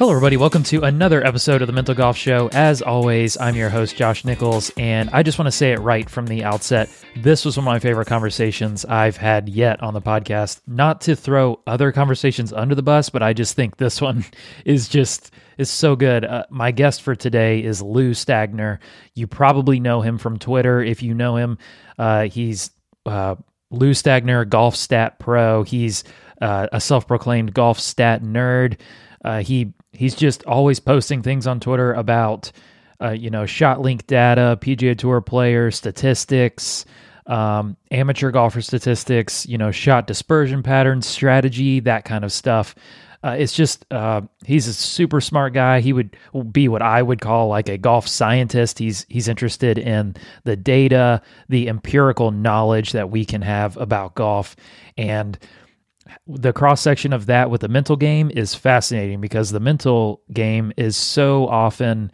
Hello, everybody. Welcome to another episode of the Mental Golf Show. As always, I'm your host, Josh Nichols, and I just want to say it right from the outset. This was one of my favorite conversations I've had yet on the podcast. Not to throw other conversations under the bus, but I just think this one is just is so good. Uh, my guest for today is Lou Stagner. You probably know him from Twitter. If you know him, uh, he's uh, Lou Stagner, Golf Stat Pro. He's uh, a self-proclaimed golf stat nerd. Uh, he he's just always posting things on Twitter about uh, you know shot link data, PGA Tour player statistics, um, amateur golfer statistics, you know shot dispersion patterns, strategy, that kind of stuff. Uh, it's just uh, he's a super smart guy. He would be what I would call like a golf scientist. He's he's interested in the data, the empirical knowledge that we can have about golf, and the cross section of that with the mental game is fascinating because the mental game is so often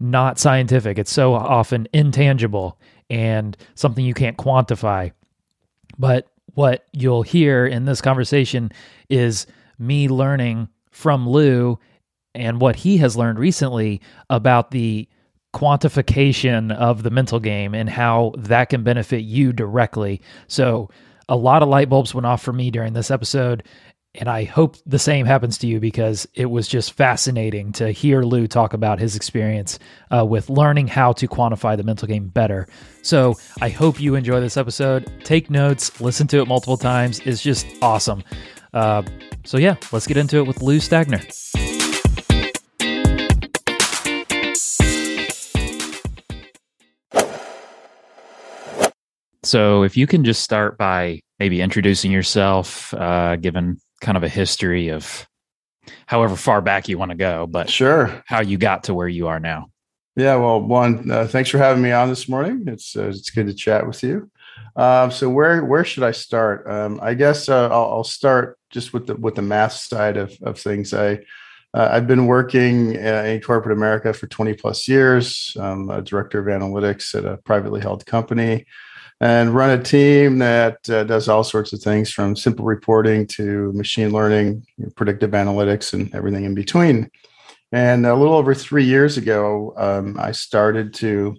not scientific. It's so often intangible and something you can't quantify. But what you'll hear in this conversation is me learning from Lou and what he has learned recently about the quantification of the mental game and how that can benefit you directly. So, a lot of light bulbs went off for me during this episode. And I hope the same happens to you because it was just fascinating to hear Lou talk about his experience uh, with learning how to quantify the mental game better. So I hope you enjoy this episode. Take notes, listen to it multiple times. It's just awesome. Uh, so, yeah, let's get into it with Lou Stagner. So, if you can just start by maybe introducing yourself, uh, given kind of a history of however far back you want to go, but sure, how you got to where you are now. Yeah, well, one, uh, thanks for having me on this morning. It's uh, it's good to chat with you. Um, so where where should I start? Um, I guess uh, I'll, I'll, start just with the with the math side of of things. I uh, I've been working uh, in corporate America for 20 plus years. I'm a director of analytics at a privately held company and run a team that uh, does all sorts of things from simple reporting to machine learning, predictive analytics, and everything in between. And a little over three years ago, um, I started to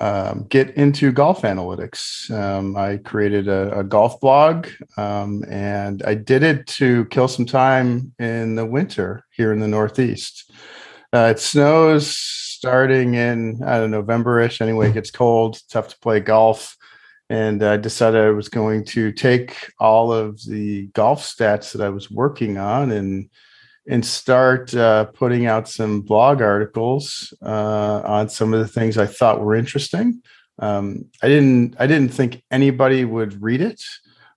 um, get into golf analytics. Um, I created a, a golf blog, um, and I did it to kill some time in the winter here in the Northeast. Uh, it snows starting in I don't know November-ish. Anyway, it gets cold, tough to play golf and I decided I was going to take all of the golf stats that I was working on and and start uh, putting out some blog articles uh, on some of the things I thought were interesting. Um, I didn't I didn't think anybody would read it.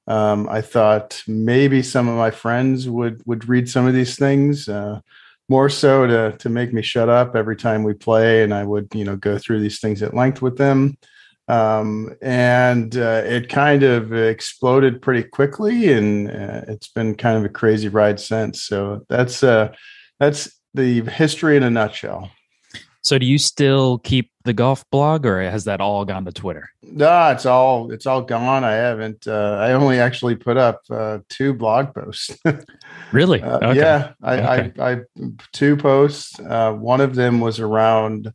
Um, I thought maybe some of my friends would would read some of these things. Uh, more so to to make me shut up every time we play, and I would you know go through these things at length with them um, and uh, it kind of exploded pretty quickly, and uh, it's been kind of a crazy ride since. So that's uh, that's the history in a nutshell. So, do you still keep the golf blog, or has that all gone to Twitter? No, it's all it's all gone. I haven't. Uh, I only actually put up uh, two blog posts. really? Uh, okay. Yeah, I, okay. I, I, two posts. Uh, one of them was around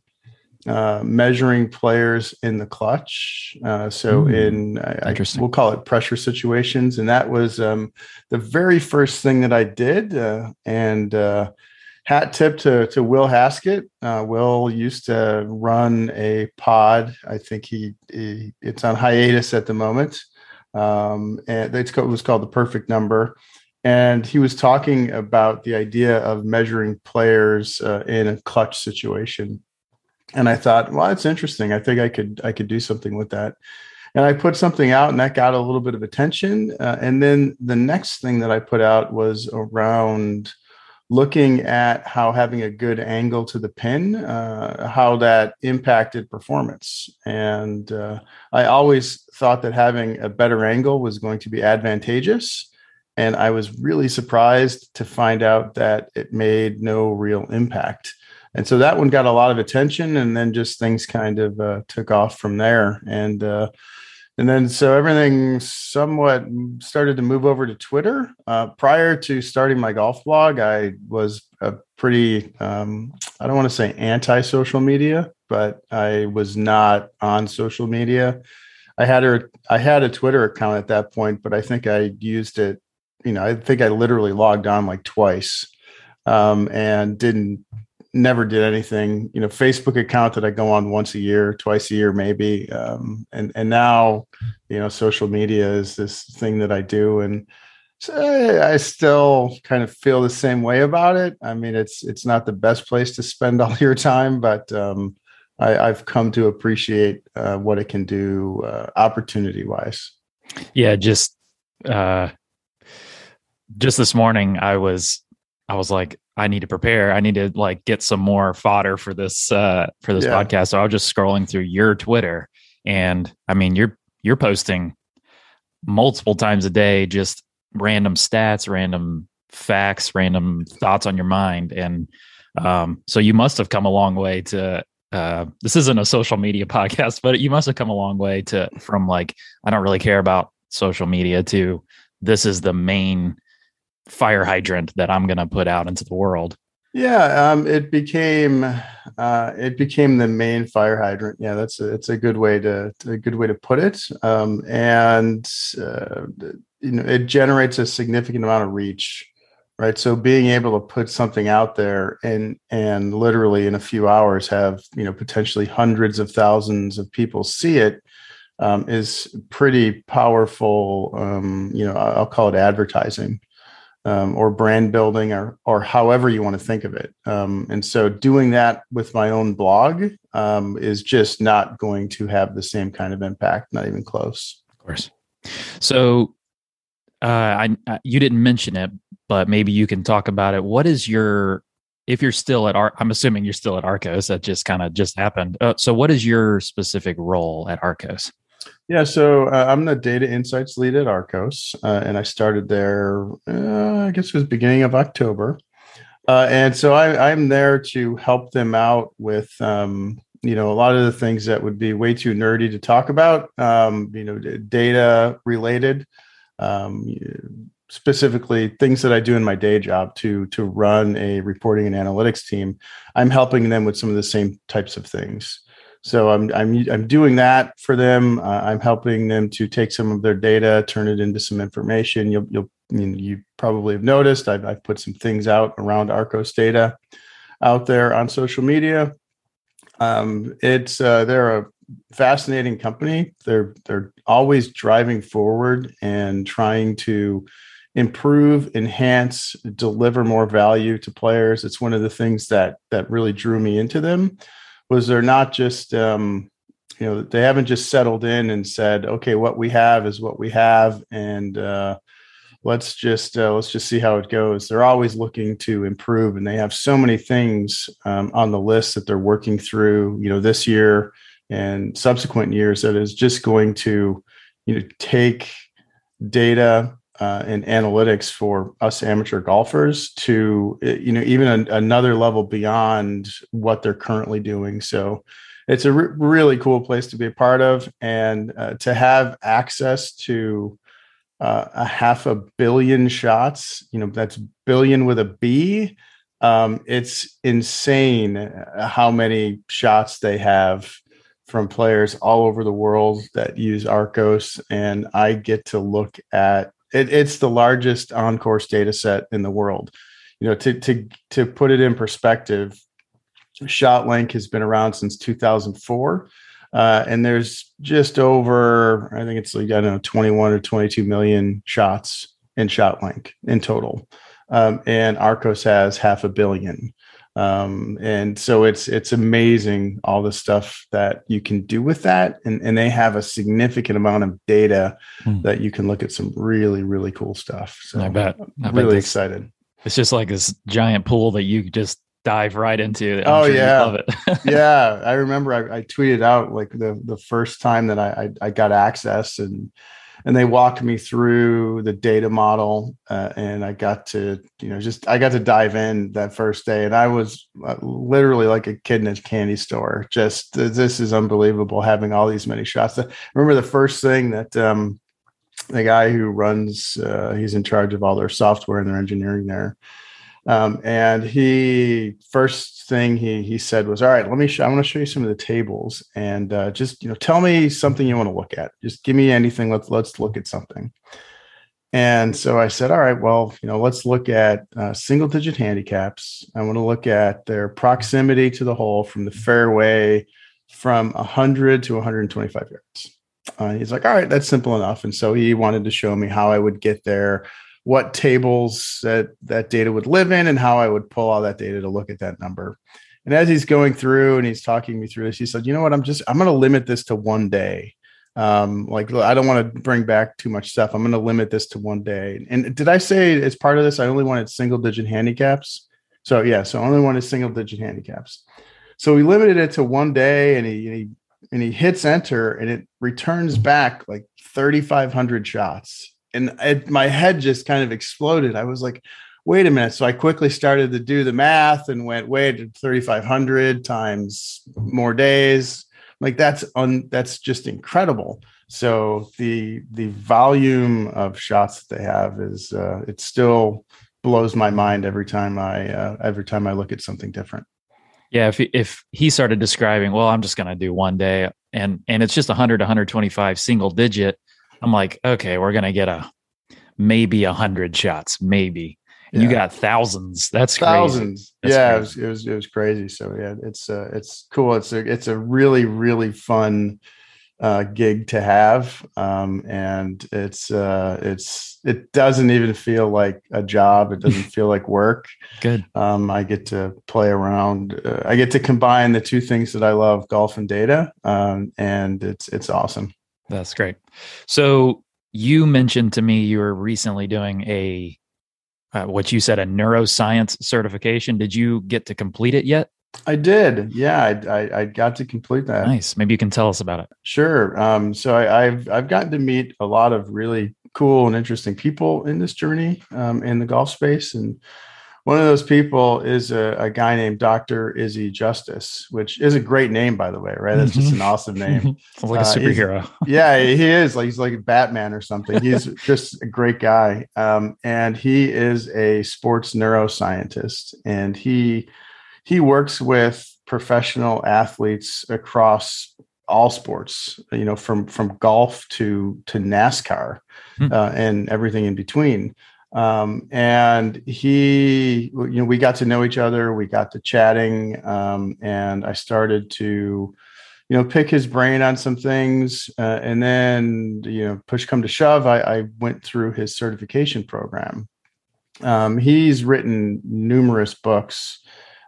uh, measuring players in the clutch. Uh, so mm, in I, we'll call it pressure situations, and that was um, the very first thing that I did. Uh, and uh, hat tip to to Will Haskett. Uh, Will used to run a pod. I think he, he it's on hiatus at the moment, um, and it's it was called the Perfect Number. And he was talking about the idea of measuring players in a clutch situation and I thought, well, it's interesting. I think I could I could do something with that. And I put something out, and that got a little bit of attention. Uh, and then the next thing that I put out was around looking at how having a good angle to the pin, uh, how that impacted performance. And uh, I always thought that having a better angle was going to be advantageous. And I was really surprised to find out that it made no real impact and so that one got a lot of attention and then just things kind of uh, took off from there and uh, and then so everything somewhat started to move over to Twitter. Uh, prior to starting my golf blog, I was a pretty um, I don't want to say anti social media, but I was not on social media. I had a i had a Twitter account at that point, but I think I used it. You know, I think I literally logged on like twice um, and didn't never did anything. You know, Facebook account that I go on once a year, twice a year, maybe. Um, and and now, you know, social media is this thing that I do, and so I still kind of feel the same way about it. I mean, it's it's not the best place to spend all your time, but um, I, have come to appreciate uh, what it can do, uh, opportunity wise. Yeah, just uh, just this morning, I was I was like, I need to prepare. I need to like get some more fodder for this uh for this yeah. podcast. So I was just scrolling through your Twitter and I mean you're you're posting multiple times a day just random stats, random facts, random thoughts on your mind and um so you must have come a long way to uh this isn't a social media podcast, but you must have come a long way to from like I don't really care about social media to this is the main fire hydrant that I'm going to put out into the world. Yeah, um, it became uh, it became the main fire hydrant. Yeah, that's a, it's a good way to a good way to put it. Um, and uh, you know, it generates a significant amount of reach, right? So being able to put something out there and and literally in a few hours have you know potentially hundreds of thousands of people see it um, is pretty powerful. Um, you know, I'll call it advertising um, or brand building or or however you want to think of it. Um, and so doing that with my own blog um, is just not going to have the same kind of impact, not even close. Of course. So uh, I, I you didn't mention it, but maybe you can talk about it. What is your if you're still at Ar- I'm assuming you're still at Arccos. That just kind of just happened. Uh, so what is your specific role at Arccos? Yeah, so uh, I'm the data insights lead at Arccos, uh, and I started there. Uh, I guess it was beginning of October, uh, and so I, am there to help them out with, um, you know, a lot of the things that would be way too nerdy to talk about, um, you know, data related, um, specifically things that I do in my day job to to run a reporting and analytics team. I'm helping them with some of the same types of things. So I'm I'm I'm doing that for them. Uh, I'm helping them to take some of their data, turn it into some information. You'll you'll you probably have noticed I've, I've put some things out around Arccos data out there on social media. Um, it's uh, they're a fascinating company. They're they're always driving forward and trying to improve, enhance, deliver more value to players. It's one of the things that that really drew me into them was they're not just um, you know they haven't just settled in and said okay what we have is what we have and uh, let's just uh, let's just see how it goes. They're always looking to improve and they have so many things um, on the list that they're working through you know this year and subsequent years that is just going to you know take data uh, and analytics for us amateur golfers to eh, you know even an, another level beyond what they're currently doing. So it's a re- really cool place to be a part of. And uh, to have access to uh, a half a billion shots you know that's billion with a b um, it's insane uh, how many shots they have from players all over the world that use Arccos, and I get to look at it, it's the largest on course data set in the world. You know, to to to put it in perspective, ShotLink has been around since 2004. Uh, and there's just over, I think it's like, I don't know, 21 or 22 million shots in ShotLink in total. Um, and Arccos has half a billion. Um, and so it's it's amazing all the stuff that you can do with that, and and they have a significant amount of data hmm. that you can look at some really really cool stuff. So I bet I am really excited. It's just like this giant pool that you just dive right into. I'm oh sure yeah, love it. yeah, I remember I, I, tweeted out like the the first time that I, I I got access and and they walked me through the data model uh, and i got to you know just i got to dive in that first day and i was uh, literally like a kid in a candy store. Just this is unbelievable having all these many shots. I remember the first thing that um, the guy who runs uh, he's in charge of all their software and their engineering there um, and he first thing he he said was, "All right, let me. Show, I want to show you some of the tables, and uh, just you know, tell me something you want to look at. Just give me anything. Let's let's look at something." And so I said, "All right, well, you know, let's look at uh, single digit handicaps. I want to look at their proximity to the hole from the fairway from 100 to 125 yards." Uh, he's like, "All right, that's simple enough." And so he wanted to show me how I would get there what tables that that data would live in and how I would pull all that data to look at that number. And as he's going through and he's talking me through this, he said, "You know what? I'm just I'm going to limit this to one day. Um, like I don't want to bring back too much stuff. I'm going to limit this to one day." And did I say as part of this, I only wanted single digit handicaps? So yeah, so I only wanted single digit handicaps. So we limited it to one day, and he, and he and he hits enter, and it returns back like 3,500 shots and it, my head just kind of exploded. I was like, wait a minute. So I quickly started to do the math and went, wait, 3,500 times more days. Like that's on, that's just incredible. So the, the volume of shots that they have is, uh, it still blows my mind every time I, uh, every time I look at something different. Yeah. If he, if he started describing, well, I'm just going to do one day and, and it's just 100, 125 single digit I'm like, okay, we're gonna get a maybe a hundred shots, maybe. Yeah. You got thousands. That's thousands. That's yeah, crazy. It, was, it was it was crazy. So yeah, it's uh, it's cool. It's a it's a really really fun uh, gig to have, um, and it's uh, it's it doesn't even feel like a job. It doesn't feel like work. Good. Um, I get to play around. Uh, I get to combine the two things that I love: golf and data, um, and it's it's awesome. That's great. So you mentioned to me you were recently doing a uh, what you said a neuroscience certification. Did you get to complete it yet? I did. Yeah, I, I, I got to complete that. Nice. Maybe you can tell us about it. Sure. Um, so I, have I've gotten to meet a lot of really cool and interesting people in this journey um, in the golf space, and one of those people is a, a, guy named Dr. Izzy Justice, which is a great name, by the way, right? That's just an mm-hmm. awesome name. Sounds like a uh, superhero. yeah, he is. Like he's like Batman or something. He's just a great guy. Um, and he is a sports neuroscientist. And he he works with professional athletes across all sports, you know, from from golf to to NASCAR hmm. uh, and everything in between. Um, and he, you know, we got to know each other, we got to chatting, um, and I started to, you know, pick his brain on some things. Uh, and then, you know, push come to shove, I, I went through his certification program. Um, he's written numerous books,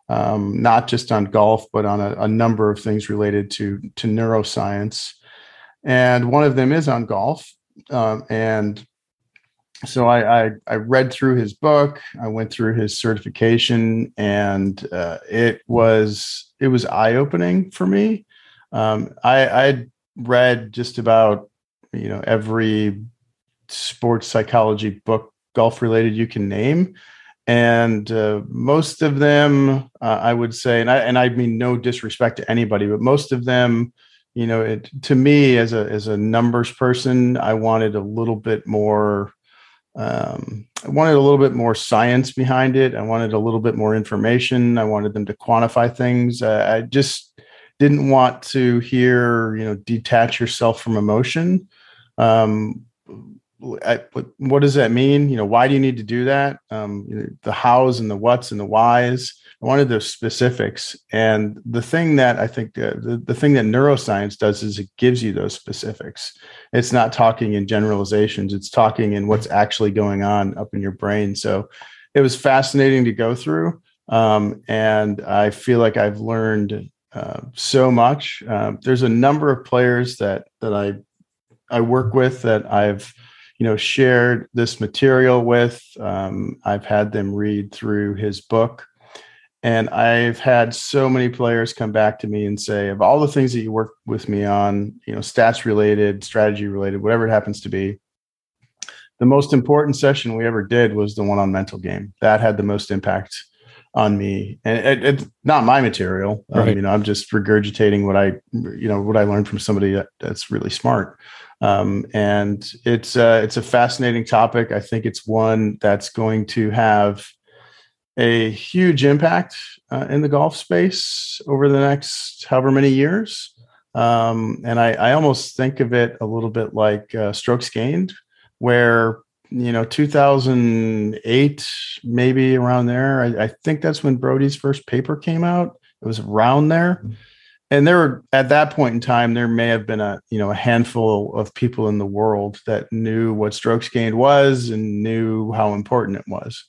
um, not just on golf, but on a, a number of things related to to neuroscience. And one of them is on golf. Um, and so I, I, I read through his book. I went through his certification, and uh, it was it was eye opening for me. Um, I I read just about you know every sports psychology book golf related you can name and uh, most of them uh, i would say and i and i mean no disrespect to anybody but most of them you know it to me as a as a numbers person i wanted a little bit more um, I wanted a little bit more science behind it. I wanted a little bit more information. I wanted them to quantify things. Uh, I just didn't want to hear, you know, detach yourself from emotion. Um, I, what does that mean? You know, why do you need to do that? Um, you know, the hows and the whats and the whys. I wanted those specifics. And the thing that I think the, the, the thing that neuroscience does is it gives you those specifics. It's not talking in generalizations, it's talking in what's actually going on up in your brain. So it was fascinating to go through. Um, and I feel like I've learned uh, so much. Uh, there's a number of players that that I I work with that I've you know shared this material with. Um, I've had them read through his book. And I've had so many players come back to me and say, of all the things that you work with me on, you know, stats related, strategy related, whatever it happens to be, the most important session we ever did was the one on mental game. That had the most impact on me, and it, it's not my material. Um, right. Um, you know, I'm just regurgitating what I, you know, what I learned from somebody that, that's really smart. Um, and it's uh, it's a fascinating topic. I think it's one that's going to have a huge impact uh, in the golf space over the next however many years. Um, and I, I, almost think of it a little bit like uh, strokes gained, where you know 2008 maybe around there I, I, think that's when Broadie's first paper came out. It was around there. And there were at that point in time there may have been a you know a handful of people in the world that knew what strokes gained was and knew how important it was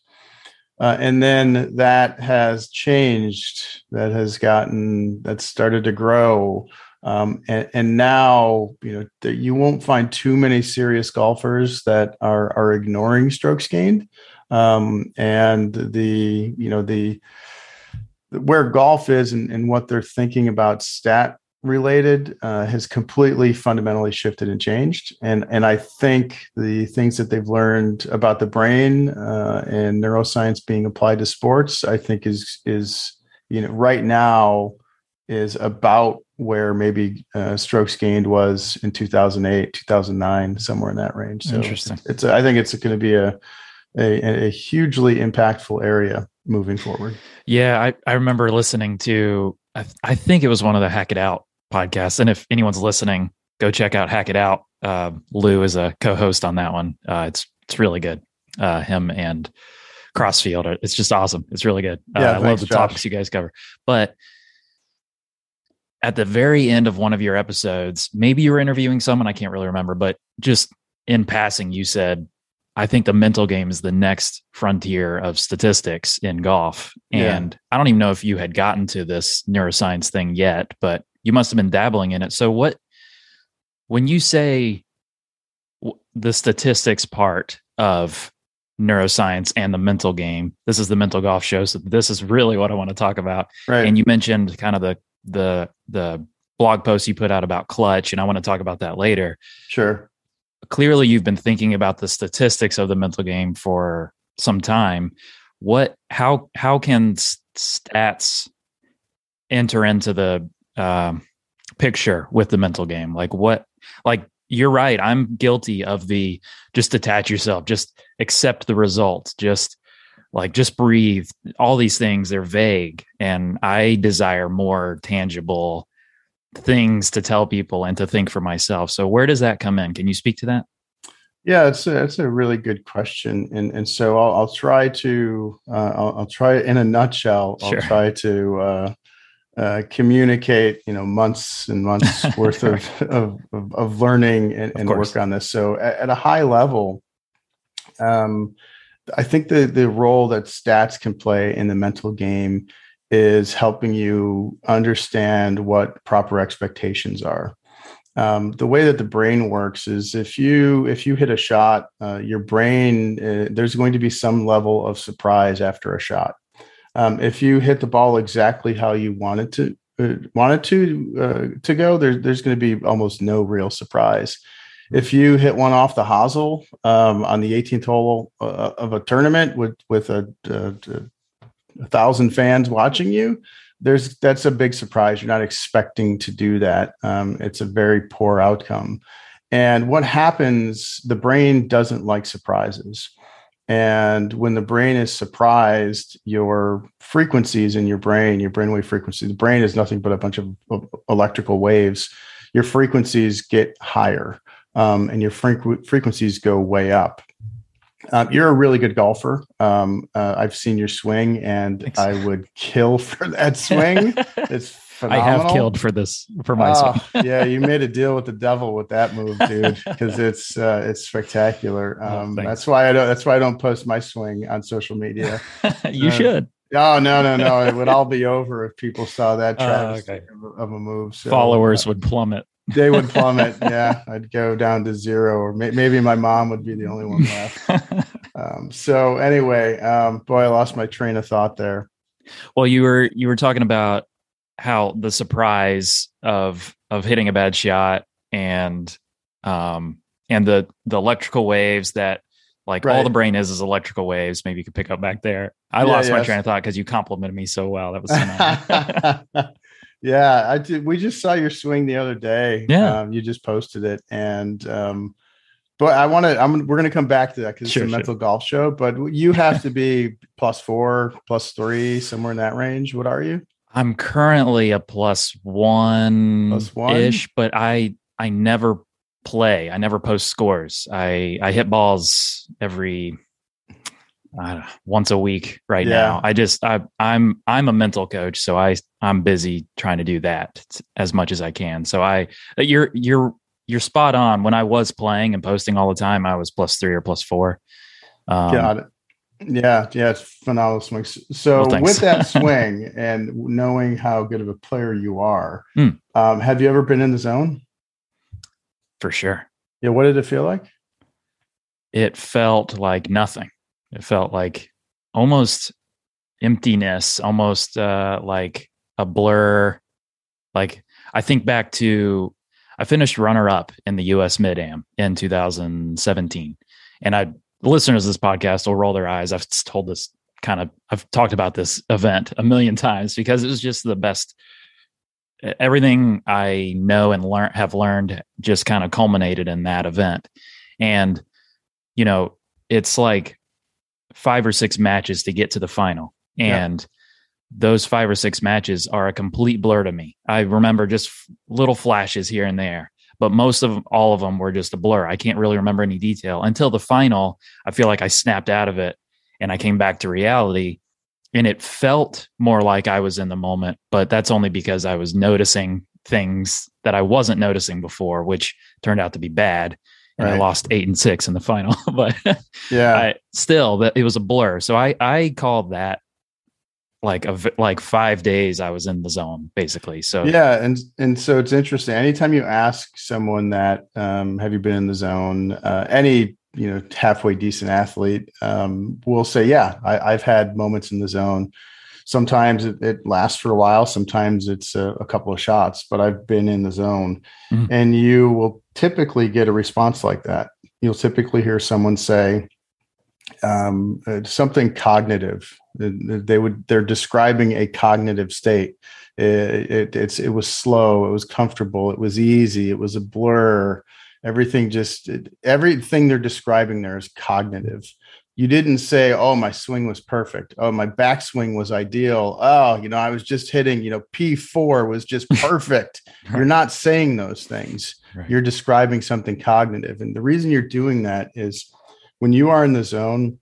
uh, and then that has changed that has gotten that started to grow um, and, and, now, you know, the, you won't find too many serious golfers that are are ignoring strokes gained. Um, and the, you know, the where golf is and, and what they're thinking about stat related uh, has completely fundamentally shifted and changed. And and I think the things that they've learned about the brain uh, and neuroscience being applied to sports, I think is is you know right now is about where maybe uh, strokes gained was in 2008 2009 somewhere in that range. So interesting. it's a, i think it's going to be a, a, a hugely impactful area moving forward. Yeah i, I remember listening to I, I think it was one of the hack it out podcasts and if anyone's listening go check out hack it out. Uh, lou is a co-host on that one. Uh, it's it's really good. Uh, him and crossfield it's just awesome. It's really good. Uh, yeah, i thanks, love the Josh. topics you guys cover. But at the very end of one of your episodes, maybe you were interviewing someone, I can't really remember, but just in passing, you said, I think the mental game is the next frontier of statistics in golf. And yeah. I don't even know if you had gotten to this neuroscience thing yet, but you must have been dabbling in it. So, what, when you say the statistics part of neuroscience and the mental game, this is the mental golf show. So, this is really what I want to talk about. Right. And you mentioned kind of the the the blog post you put out about clutch and i want to talk about that later sure clearly you've been thinking about the statistics of the mental game for some time what how how can stats enter into the uh, picture with the mental game. Like what like you're right. I'm guilty of the just detach yourself just accept the result just like just breathe. All these things they're vague and i desire more tangible things to tell people and to think for myself. So where does that come in? Can you speak to that? Yeah it's a, it's a really good question and and so i'll, I'll try to uh, I'll, I'll, try in a nutshell i'll try to uh, uh, communicate you know months and months worth of, of, of, of learning and, and work on this so at, at a high level um, I think the the role that stats can play in the mental game is helping you understand what proper expectations are. Um, the way that the brain works is if you if you hit a shot, uh, your brain uh, there's going to be some level of surprise after a shot. Um, if you hit the ball exactly how you wanted to uh, wanted to uh, to go, there, there's going to be almost no real surprise if you hit one off the hosel um, on the 18th hole uh, of a tournament with with a, a, a, thousand fans watching you, there's that's a big surprise. You're not expecting to do that. Um, it's a very poor outcome. And what happens? The brain doesn't like surprises. And when the brain is surprised, your frequencies in your brain, your brainwave frequency, the brain is nothing but a bunch of, electrical waves. Your frequencies get higher um, and your frequencies go way up. Um, you're a really good golfer. Um, uh, I've seen your swing, and Thanks. I would kill for that swing. it's phenomenal. I have killed for this for my oh, yeah, you made a deal with the devil with that move, dude, because it's uh, it's spectacular. Oh, um, oh, that's why I don't. That's why I don't post my swing on social media. you uh, should. Oh no no no! It would all be over if people saw that oh, travesty uh, okay. of, of, a move. So, Followers uh, would plummet they would plummet. yeah, I'd go down to zero, or may- maybe my mom would be the only one left. um, so anyway, um, boy, I lost my train of thought there. Well, you were you were talking about how the surprise of of hitting a bad shot and um and the the electrical waves that Like right. all the brain is is electrical waves. Maybe you could pick up back there. I yeah, lost my train of thought because you complimented me so well. That was so nice. yeah, I did. We just saw your swing the other day. Yeah, um, you just posted it, and um, but I want to. I'm. We're going to come back to that because sure, it's a sure. mental golf show. But you have to be plus four, plus three, somewhere in that range. What are you? I'm currently a plus one, plus one ish, but I I never play. I never post scores. I I hit balls every know, once a week right yeah. now. I just I I'm I'm a mental coach, so I I'm busy trying to do that as much as I can. So I you're you're you're spot on. When I was playing and posting all the time, I was plus three or plus four. Um, Got it. Yeah, yeah, it's phenomenal swing. So well, with that swing and knowing how good of a player you are, mm. um, have you ever been in the zone? For sure. Yeah. What did it feel like? It felt like nothing. It felt like almost emptiness, almost uh, like a blur. Like I think back to I finished runner up in the US Mid Am in 2017. And I listeners of this podcast will roll their eyes. I've told this kind of I've talked about this event a million times because it was just the best everything I know and learn have learned just kind of culminated in that event. And you know, it's like five or six matches to get to the final. And yeah. those five or six matches are a complete blur to me. I remember just little flashes here and there, but most of all of them were just a blur. I can't really remember any detail until the final. I feel like I snapped out of it and I came back to reality and it felt more like I was in the moment, but that's only because I was noticing things that I wasn't noticing before, which turned out to be bad. And right. I lost eight and six in the final, but yeah, I, still that it was a blur. So I, I called that like a, like five days I was in the zone basically. So yeah. And, and so it's interesting. Anytime you ask someone that, um, have you been in the zone, uh, any you know halfway decent athlete um, will say, yeah, I, have had moments in the zone. Sometimes it, it, lasts for a while. Sometimes it's a, a, couple of shots, but I've been in the zone, mm-hmm. and you will typically get a response like that. You'll typically hear someone say um, uh, something cognitive. They would they're describing a cognitive state. It, it, it's it was slow. It was comfortable. It was easy. It was a blur everything just everything they're describing there is cognitive you didn't say oh my swing was perfect oh my backswing was ideal oh you know i was just hitting you know p4 was just perfect right. you're not saying those things right. you're describing something cognitive and the reason you're doing that is when you are in the zone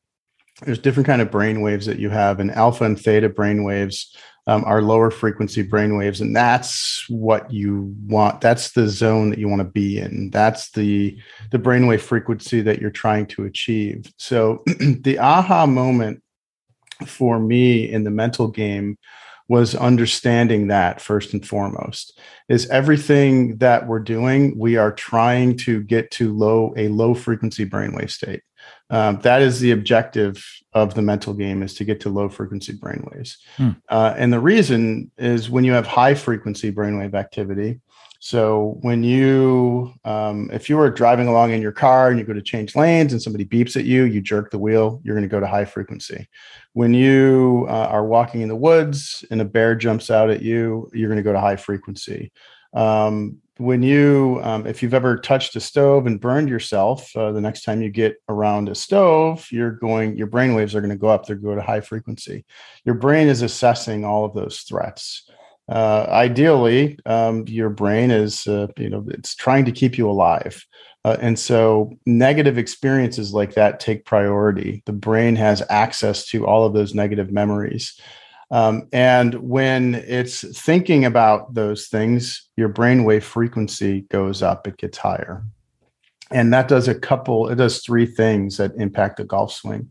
there's different kind of brain waves that you have and alpha and theta brain waves um, are lower frequency brain waves and that's what you want that's the zone that you want to be in. That's the the brainwave frequency that you're trying to achieve. So the aha moment for me in the mental game was understanding that first and foremost is everything that we're doing we are trying to get to low a low frequency brainwave state um, that is the objective of the mental game is to get to low frequency brainwaves. Hmm. Uh, and the reason is when you have high frequency brainwave activity. So when you, um, if you are driving along in your car and you go to change lanes and somebody beeps at you, you jerk the wheel, you're going to go to high frequency. When you uh, are walking in the woods and a bear jumps out at you, you're going to go to high frequency. Um, when you um, if you've ever touched a stove and burned yourself uh, the next time you get around a stove you're going your brain waves are going to go up they're going to high frequency. Your brain is assessing all of those threats. Uh, ideally um, your brain is uh, you know it's trying to keep you alive. Uh, and so negative experiences like that take priority. The brain has access to all of those negative memories um, and when it's thinking about those things, your brainwave frequency goes up, it gets higher. And that does a couple, it does three things that impact the golf swing.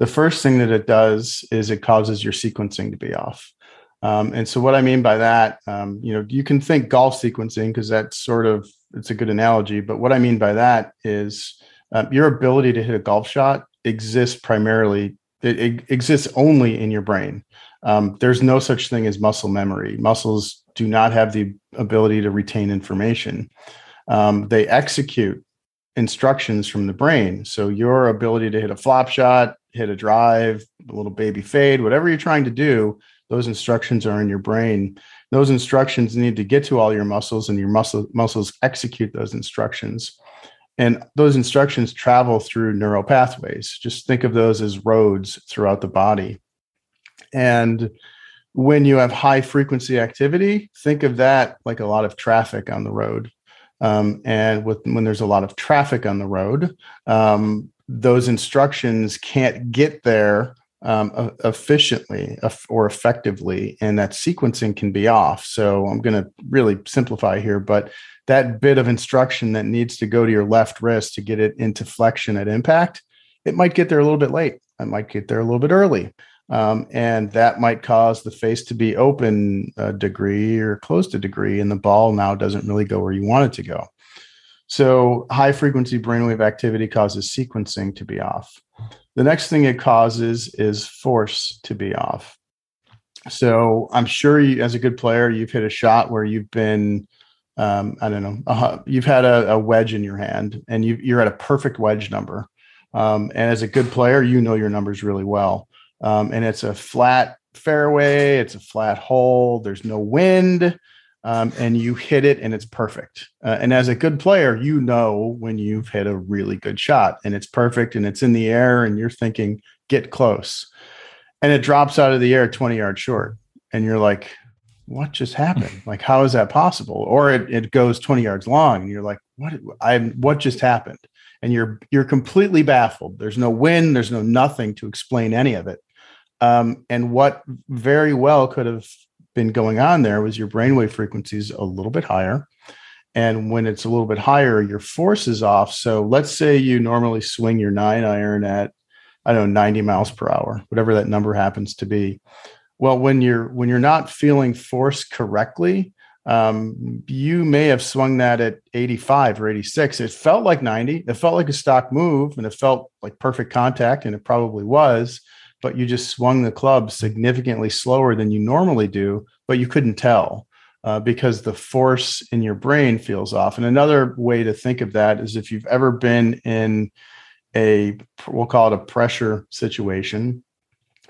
The first thing that it does is it causes your sequencing to be off. Um, and so what I mean by that, um, you know, you can think golf sequencing because that's sort of it's a good analogy. But what I mean by that is uh, your ability to hit a golf shot exists primarily. It, it exists only in your brain. Um, there's no such thing as muscle memory. Muscles do not have the ability to retain information. Um, they execute instructions from the brain. So your ability to hit a flop shot, hit a drive, a little baby fade, whatever you're trying to do, those instructions are in your brain. Those instructions need to get to all your muscles and your muscle muscles execute those instructions. And those instructions travel through neural pathways. Just think of those as roads throughout the body. And when you have high frequency activity, think of that like a lot of traffic on the road. Um, and with when there's a lot of traffic on the road, um, those instructions can't get there um, efficiently or effectively, and that sequencing can be off. So I'm going to really simplify here, but that bit of instruction that needs to go to your left wrist to get it into flexion at impact, it might get there a little bit late. It might get there a little bit early. Um, and that might cause the face to be open a degree or closed a degree, and the ball now doesn't really go where you want it to go. So, high frequency brainwave activity causes sequencing to be off. The next thing it causes is force to be off. So, I'm sure you, as a good player, you've hit a shot where you've been, um, I don't know, uh, you've had a, a, wedge in your hand and you, are at a perfect wedge number. Um, and as a good player, you know your numbers really well um, and it's a flat fairway, it's a flat hole, there's no wind, um, and you hit it and it's perfect. Uh, and as a good player, you know when you've hit a really good shot and it's perfect and it's in the air and you're thinking, get close. And it drops out of the air 20 yards short. And you're like, what just happened? Like, how is that possible? Or it, it goes 20 yards long and you're like, what I'm what just happened? And you're you're completely baffled. There's no wind, there's no nothing to explain any of it. Um, and what very well could have been going on there was your brainwave frequencies a little bit higher. And when it's a little bit higher, your force is off. So let's say you normally swing your nine iron at, I don't know, 90 miles per hour, whatever that number happens to be. Well, when you're when you're not feeling force correctly, um, you may have swung that at 85 or 86. It felt like 90. It felt like a stock move, and it felt like perfect contact, and it probably was but you just swung the club significantly slower than you normally do, but you couldn't tell uh, because the force in your brain feels off. And another way to think of that is if you've ever been in a, we'll call it a pressure situation,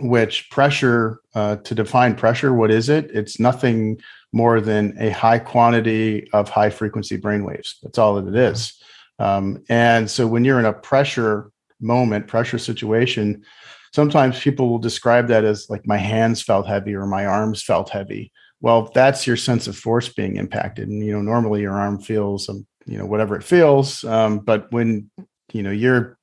which pressure, uh, to define pressure, what is it? It's nothing more than a high quantity of high frequency brain waves. That's all that it is. Um, and so when you're in a pressure moment, pressure situation, sometimes people will describe that as like my hands felt heavy or my arms felt heavy. Well that's your sense of force being impacted and you know normally your arm feels um, you know whatever it feels um, but when you know you're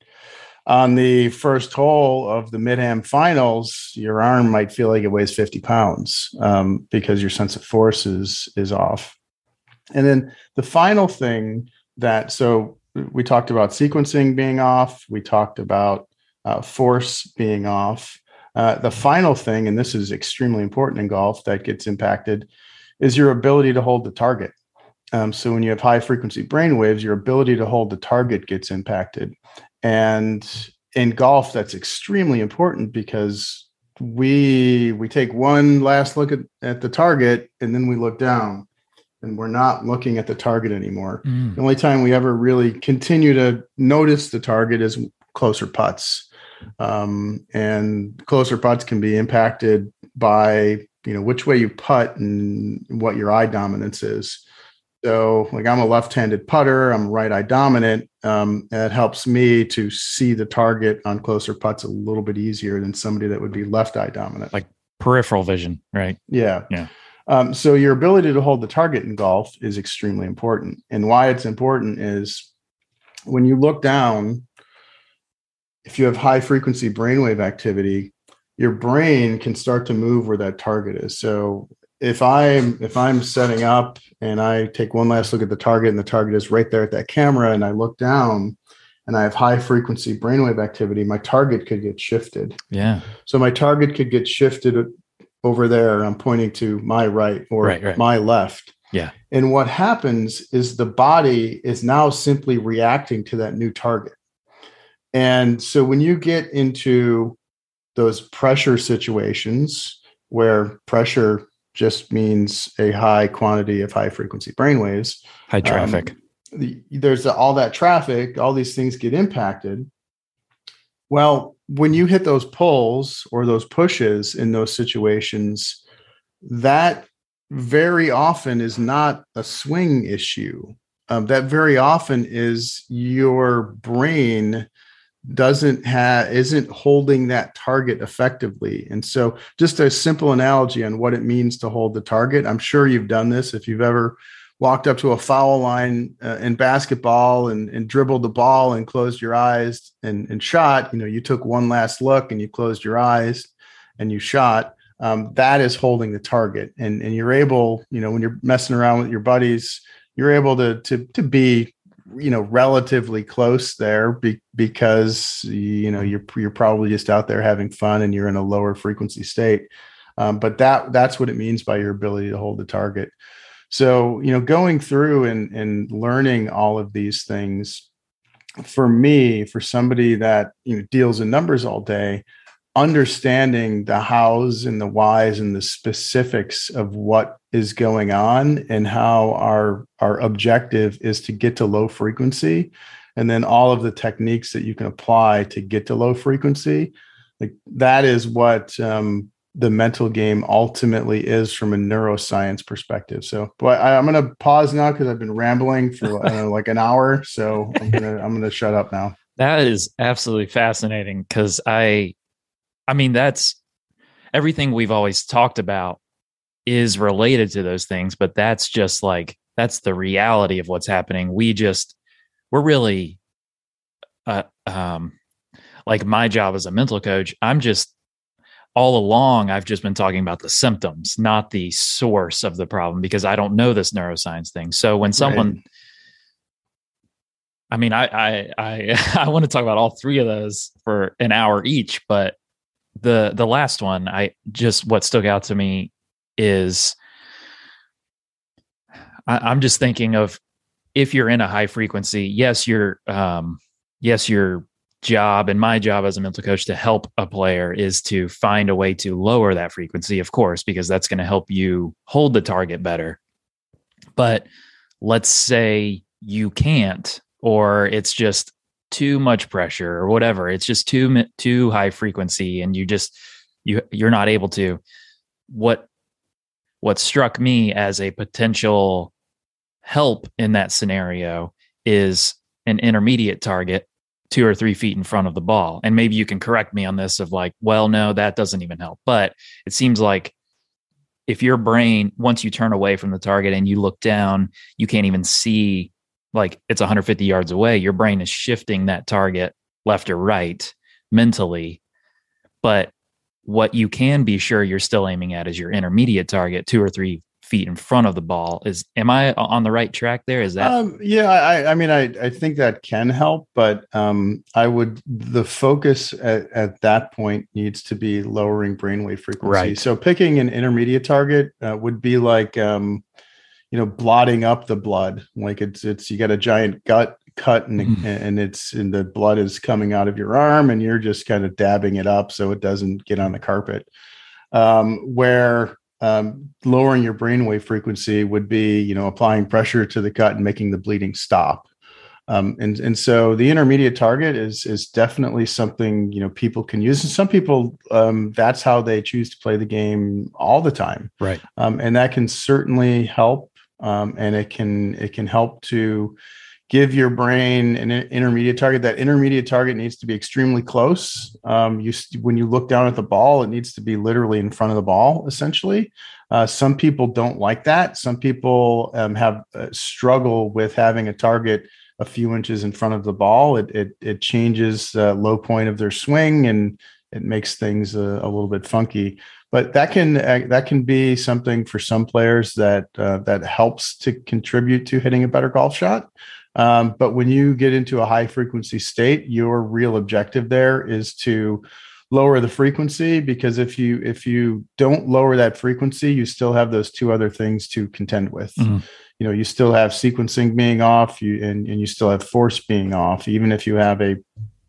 on the first hole of the mid-am finals your arm might feel like it weighs 50 pounds um, because your sense of force is is off. And then the final thing that so we talked about sequencing being off we talked about uh, force being off. Uh, the final thing, and this is extremely important in golf that gets impacted, is your ability to hold the target. Um, so when you have high frequency brain waves, your ability to hold the target gets impacted. And in golf, that's extremely important because we we take one last look at, at the target and then we look down and we're not looking at the target anymore. Mm. The only time we ever really continue to notice the target is closer putts um, and closer putts can be impacted by you know which way you putt and what your eye dominance is. So, like I'm a left-handed putter, I'm right eye dominant. Um, and it helps me to see the target on closer putts a little bit easier than somebody that would be left eye dominant. Like peripheral vision, right? Yeah, yeah. Um, so your ability to hold the target in golf is extremely important, and why it's important is when you look down if you have high frequency brainwave activity, your brain can start to move where that target is. So if I'm if I'm setting up and I take one last look at the target and the target is right there at that camera and I look down and I have high frequency brainwave activity, my target could get shifted. Yeah. So my target could get shifted over there. I'm pointing to my right or right, right. my left. Yeah. And what happens is the body is now simply reacting to that new target. And so when you get into those pressure situations where pressure just means a high quantity of high frequency brainwaves, high traffic. Um, the, there's all that traffic, all these things get impacted. Well, when you hit those pulls or those pushes in those situations, that very often is not a swing issue. Um, that very often is your brain doesn't have isn't holding that target effectively. And so just a simple analogy on what it means to hold the target. I'm sure you've done this if you've ever walked up to a foul line uh, in basketball and, and dribbled the ball and closed your eyes and, and shot. You know you took one last look and you closed your eyes and you shot. Um, that is holding the target. And, and you're able you know when you're messing around with your buddies you're able to to, to be you know relatively close there be, because you know you're you're probably just out there having fun and you're in a lower frequency state. Um, but that that's what it means by your ability to hold the target. So you know going through and and learning all of these things for me for somebody that you know deals in numbers all day understanding the hows and the whys and the specifics of what is going on and how our our objective is to get to low frequency. And then all of the techniques that you can apply to get to low frequency. Like that is what um, the mental game ultimately is from a neuroscience perspective. So but I, am going to pause now because i've been rambling for like an hour. So i'm to i'm to shut up now. That is absolutely fascinating because i I mean, that's everything we've always talked about is related to those things, but that's just like that's the reality of what's happening. We just we're really uh, um like my job as a mental coach, I'm just all along I've just been talking about the symptoms, not the source of the problem because I don't know this neuroscience thing. So when someone right. I mean, I I I, I want to talk about all three of those for an hour each, but the the last one i just what stuck out to me is I, i'm just thinking of if you're in a high frequency yes your um yes your job and my job as a mental coach to help a player is to find a way to lower that frequency of course because that's going to help you hold the target better. But let's say you can't or it's just too much pressure or whatever. It's just too too high frequency and you just you you're not able to. What what struck me as a potential help in that scenario is an intermediate target two or three feet in front of the ball. And maybe you can correct me on this of like well no that doesn't even help. But it seems like if your brain once you turn away from the target and you look down you can't even see like it's 150 yards away, your brain is shifting that target left or right mentally. But what you can be sure you're still aiming at is your intermediate target, two or three feet in front of the ball. Is am I on the right track there? Is that um, yeah, I, I mean I, I think that can help, but um, I would the focus at, at that point needs to be lowering brainwave frequency. Right. So picking an intermediate target uh, would be like um, you know blotting up the blood. Like it's it's you got a giant gut cut and mm. and it's and the blood is coming out of your arm and you're just kind of dabbing it up so it doesn't get on the carpet. Um, where um, lowering your brainwave frequency would be you know applying pressure to the cut and making the bleeding stop. Um, and and so the intermediate target is is definitely something you know people can use. And some people um, that's how they choose to play the game all the time. Right. Um, and that can certainly help um, and it can it can help to give your brain an intermediate target. That intermediate target needs to be extremely close. Um, you when you look down at the ball, it needs to be literally in front of the ball. Essentially, uh, some people don't like that. Some people um, have uh, struggle with having a target a few inches in front of the ball. It it, it changes low point of their swing and it makes things a, a little bit funky but that can uh, that can be something for some players that uh, that helps to contribute to hitting a better golf shot. Um, but when you get into a high frequency state, your real objective there is to lower the frequency because if you if you don't lower that frequency, you still have those two other things to contend with. Mm-hmm. You know, you still have sequencing being off, you and, and you still have force being off, even if you have a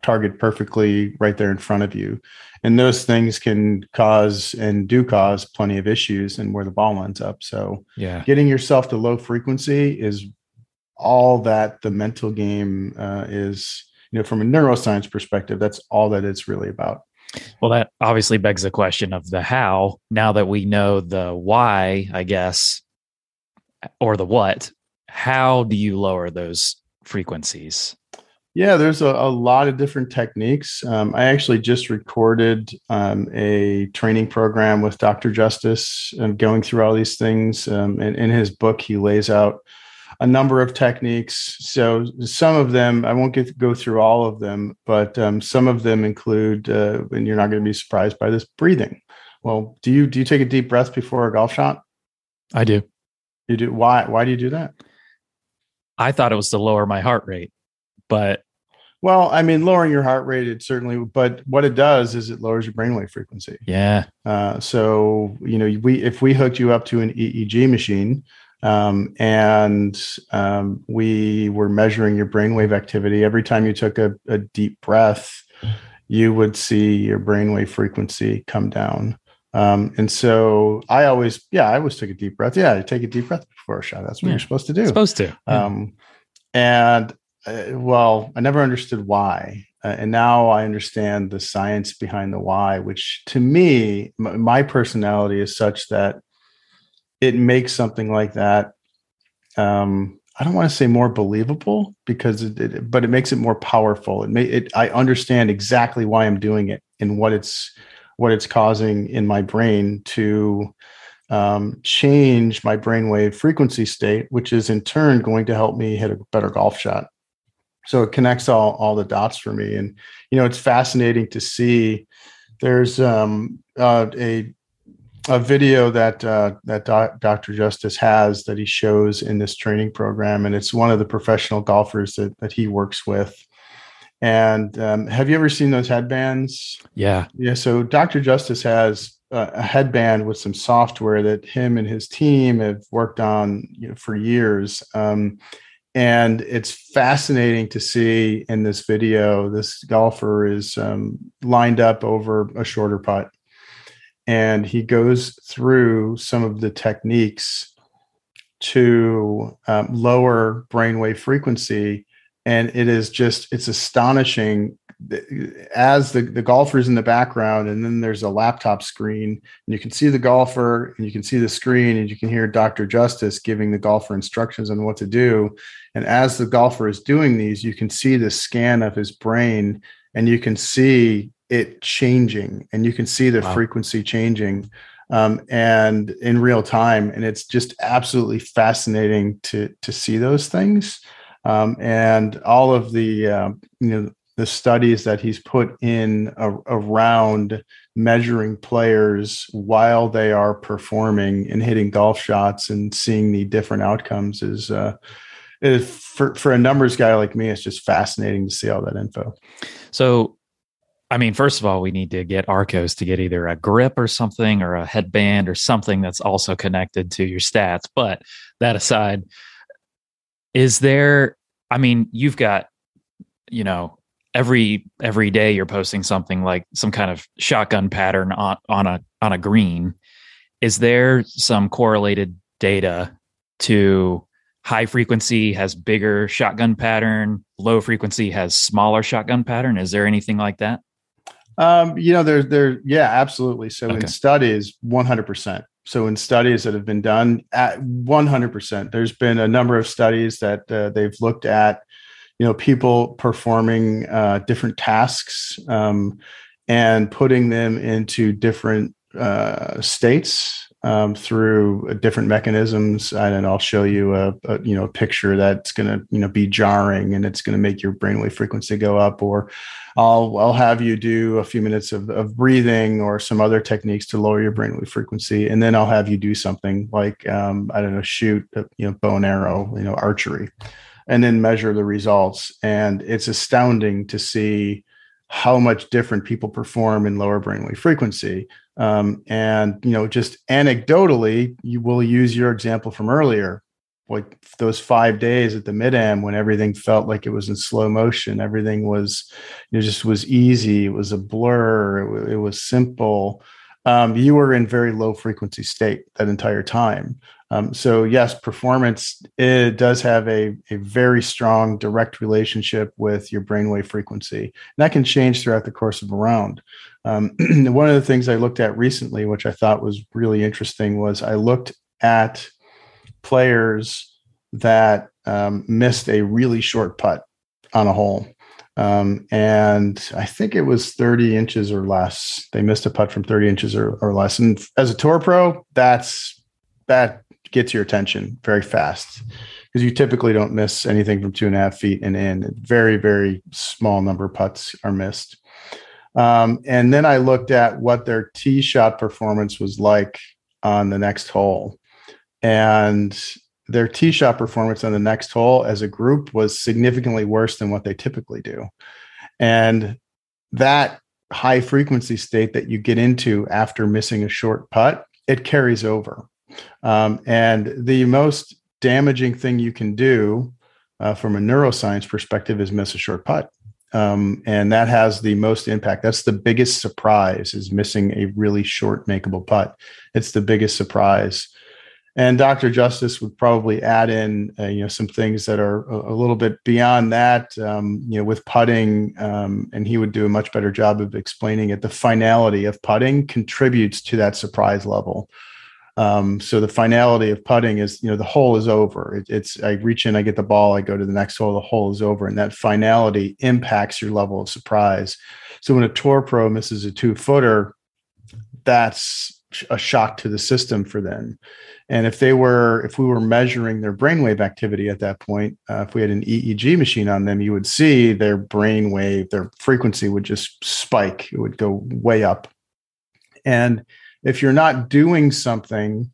target perfectly right there in front of you and those things can cause and do cause plenty of issues and where the ball ends up. So yeah. getting yourself to low frequency is all that the mental game uh, is you know from a neuroscience perspective that's all that it's really about. Well that obviously begs the question of the how. Now that we know the why i guess or the what how do you lower those frequencies yeah, there's a, a lot of different techniques. Um, I actually just recorded um, a training program with Dr. Justice and going through all these things. Um, and in his book, he lays out a number of techniques. So some of them, I won't get go through all of them, but um, some of them include, uh, and you're not going to be surprised by this, breathing. Well, do you do you take a deep breath before a golf shot? I do. You do. Why? Why do you do that? I thought it was to lower my heart rate but well, I mean, lowering your heart rate, it certainly, but what it does is it lowers your brainwave frequency. Yeah. Uh, so, you know, we, if we hooked you up to an EEG machine um, and um, we were measuring your brainwave activity, every time you took a, a deep breath, you would see your brainwave frequency come down. Um, and so I always, yeah, I always took a deep breath. Yeah, take a deep breath before a shot. That's what yeah. you're supposed to do. Supposed to. Yeah. Um, and uh, well, I never understood why. Uh, and now I understand the science behind the why, which to me, m- my personality is such that it makes something like that. Um, I don't want to say more believable because it, it, but it makes it more powerful. It may it I understand exactly why I'm doing it and what it's what it's causing in my brain to um, change my brainwave frequency state, which is in turn going to help me hit a better golf shot so it connects all all the dots for me and you know it's fascinating to see there's um, uh, a a video that uh, that doc, Dr. Justice has that he shows in this training program, and it's one of the professional golfers that that he works with. And um, have you ever seen those headbands? Yeah, yeah. So Dr. Justice has a headband with some software that him and his team have worked on you know, for years. Um, and it's fascinating to see in this video this golfer is um, lined up over a shorter putt. And he goes through some of the techniques to um, lower brainwave frequency. And it is just it's astonishing as the, the golfer's in the background and then there's a laptop screen and you can see the golfer and you can see the screen and you can hear dr justice giving the golfer instructions on what to do. And as the golfer is doing these you can see the scan of his brain and you can see it changing and you can see the wow. frequency changing um, and in real time. And it's just absolutely fascinating to to see those things. Um, and all of the uh, you know the studies that he's put in a, around measuring players while they are performing and hitting golf shots and seeing the different outcomes is uh, is for for a numbers guy like me it's just fascinating to see all that info so I mean, first of all, we need to get Arccos to get either a grip or something or a headband or something that's also connected to your stats. But that aside, is there, I mean, you've got, you know, every every day you're posting something like some kind of shotgun pattern on on a on a green is there some correlated data to high frequency has bigger shotgun pattern low frequency has smaller shotgun pattern? Is there anything like that? Um, you know there's there yeah absolutely. So okay. in studies 100% so in studies that have been done at 100% there's been a number of studies that uh, they've looked at you know people performing uh, different tasks um, and putting them into different uh, states um, through different mechanisms. And I'll show you a, a you know a picture that's going to you know be jarring and it's going to make your brainwave frequency go up. Or I'll I'll have you do a few minutes of, of breathing or some other techniques to lower your brainwave frequency. And then I'll have you do something like um, I don't know shoot you know bow and arrow you know archery and then measure the results. And it's astounding to see how much different people perform in lower brainwave frequency. Um, and you know, just anecdotally, you will use your example from earlier, like those five days at the mid am when everything felt like it was in slow motion. Everything was, it just was easy. It was a blur. It, it was simple. Um, you were in very low frequency state that entire time. Um, so yes, performance it does have a, a very strong direct relationship with your brainwave frequency. And that can change throughout the course of a round. Um, one of the things I looked at recently, which I thought was really interesting, was I looked at players that um, missed a really short putt on a hole. Um, and I think it was 30 inches or less. They missed a putt from 30 inches or, or less. And as a tour pro, that's that gets your attention very fast because you typically don't miss anything from two and a half feet and in. Very, very small number of putts are missed. Um, and then I looked at what their tee shot performance was like on the next hole. And their tee shot performance on the next hole as a group was significantly worse than what they typically do. And that high frequency state that you get into after missing a short putt, it carries over. Um, and the most damaging thing you can do uh, from a neuroscience perspective is miss a short putt. Um, and that has the most impact. That's the biggest surprise is missing a really short makeable putt. It's the biggest surprise and Dr. Justice would probably add in, uh, you know, some things that are a, a little bit beyond that, um, you know, with putting, um, and he would do a much better job of explaining it. The finality of putting contributes to that surprise level. Um, so the finality of putting is, you know, the hole is over. It, it's I reach in, I get the ball, I go to the next hole, the hole is over, and that finality impacts your level of surprise. So when a tour pro misses a two footer, that's a shock to the system for them. And if they were, if we were measuring their brainwave activity at that point, uh, if we had an EEG machine on them, you would see their brainwave, their frequency would just spike. It would go way up. And if you're not doing something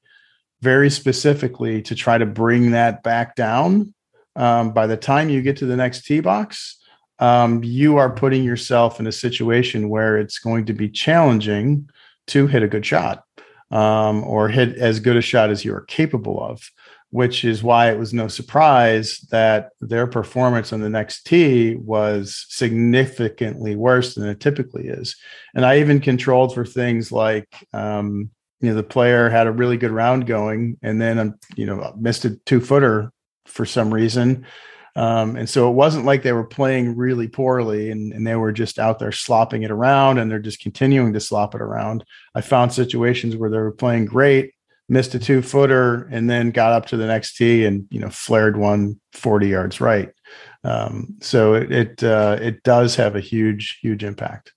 very specifically to try to bring that back down, um, by the time you get to the next tee box, um, you are putting yourself in a situation where it's going to be challenging to hit a good shot um, or hit as good a shot as you are capable of, which is why it was no surprise that their performance on the next tee was significantly worse than it typically is. And I even controlled for things like, um, you know, the player had a really good round going and then, um, you know, missed a two footer for some reason um, and so it wasn't like they were playing really poorly and, and they were just out there slopping it around and they're just continuing to slop it around. I found situations where they were playing great, missed a two footer, and then got up to the next tee and, you know, flared one 40 yards right. Um, so it, it, uh, it does have a huge, huge impact.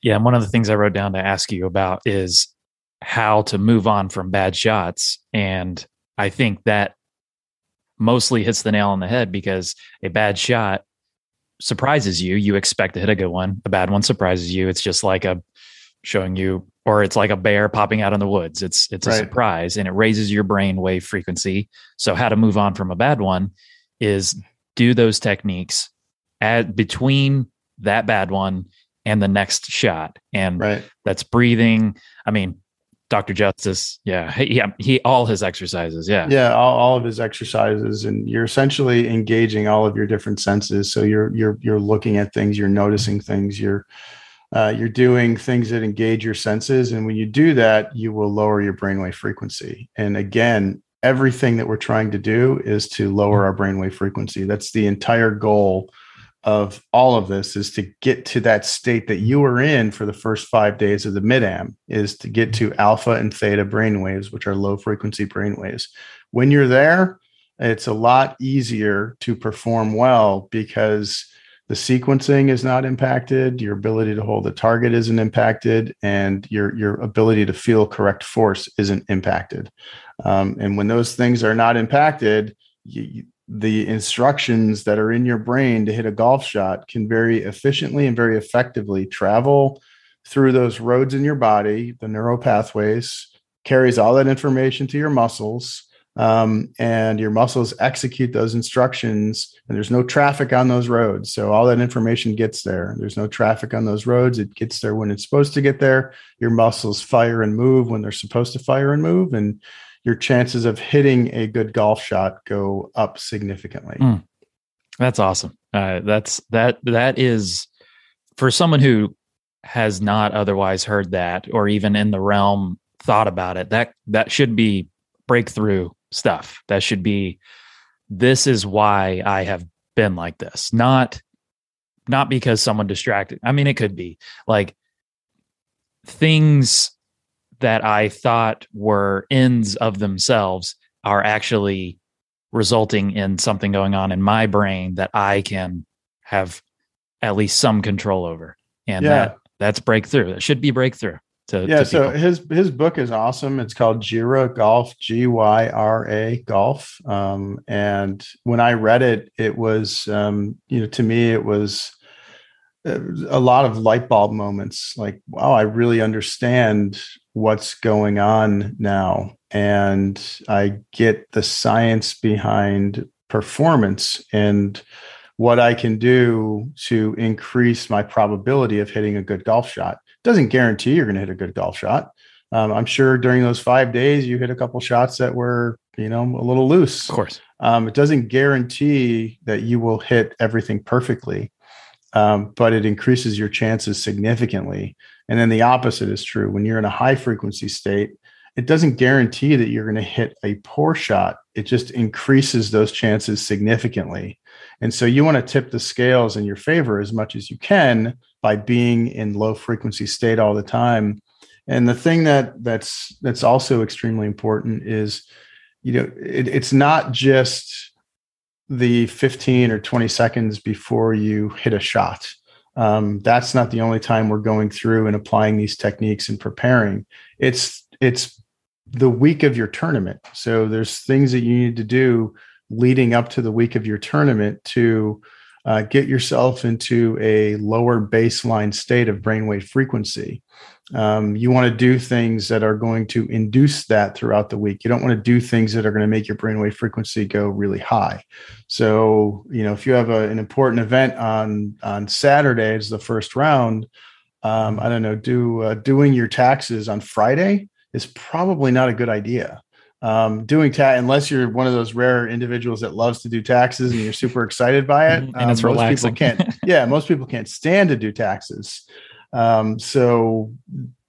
Yeah. And one of the things I wrote down to ask you about is how to move on from bad shots. And I think that mostly hits the nail on the head because a bad shot surprises you. You expect to hit a good one. A bad one surprises you. It's just like a showing you, or it's like a bear popping out in the woods. It's it's a right. surprise and it raises your brain wave frequency. So how to move on from a bad one is do those techniques at between that bad one and the next shot. And right. that's breathing. I mean, Dr. Justice. Yeah. Yeah. He, all his exercises. Yeah. Yeah. All, all of his exercises. And you're essentially engaging all of your different senses. So you're, you're, you're looking at things, you're noticing things, you're, uh, you're doing things that engage your senses. And when you do that, you will lower your brainwave frequency. And again, everything that we're trying to do is to lower our brainwave frequency. That's the entire goal of all of this is to get to that state that you were in for the first five days of the mid-am is to get to alpha and theta brainwaves, which are low frequency brainwaves. When you're there, it's a lot easier to perform well because the sequencing is not impacted, your ability to hold the target isn't impacted, and your your ability to feel correct force isn't impacted. Um, and when those things are not impacted, you, the instructions that are in your brain to hit a golf shot can very efficiently and very effectively travel through those roads in your body, the neural pathways, carries all that information to your muscles. Um, and your muscles execute those instructions, and there's no traffic on those roads. So all that information gets there. There's no traffic on those roads. It gets there when it's supposed to get there. Your muscles fire and move when they're supposed to fire and move, and your chances of hitting a good golf shot go up significantly. Mm, that's awesome. Uh, that's that that is for someone who has not otherwise heard that or even in the realm thought about it, that that should be breakthrough stuff. That should be this is why I have been like this. Not not because someone distracted. I mean, it could be like things that I thought were ends of themselves are actually resulting in something going on in my brain that I can have at least some control over. And yeah. that that's breakthrough. That should be breakthrough. To, yeah. To so his his book is awesome. It's called Gyra Golf, G Y R A Golf. Um, and when I read it, it was um, you know to me it was a lot of light bulb moments. Like, wow, I really understand what's going on now, and I get the science behind performance and what I can do to increase my probability of hitting a good golf shot. Doesn't guarantee you're going to hit a good golf shot. Um, I'm sure during those five days you hit a couple shots that were, you know, a little loose. Of course. Um, it doesn't guarantee that you will hit everything perfectly, um, but it increases your chances significantly. And then the opposite is true. When you're in a high frequency state, it doesn't guarantee that you're going to hit a poor shot. It just increases those chances significantly. And so you want to tip the scales in your favor as much as you can by being in low frequency state all the time. And the thing that that's that's also extremely important is, you know, it, it's not just the 15 or 20 seconds before you hit a shot. Um, that's not the only time we're going through and applying these techniques and preparing. It's it's the week of your tournament. So there's things that you need to do leading up to the week of your tournament to uh, get yourself into a lower baseline state of brainwave frequency. Um, you want to do things that are going to induce that throughout the week. You don't want to do things that are going to make your brainwave frequency go really high. So, you know, if you have a, an important event on on Saturday as the first round, um, I don't know, do uh, doing your taxes on Friday is probably not a good idea um, doing tax unless you're one of those rare individuals that loves to do taxes and you're super excited by it. and it's um, relaxing. Most people can't. yeah, most people can't stand to do taxes. Um, so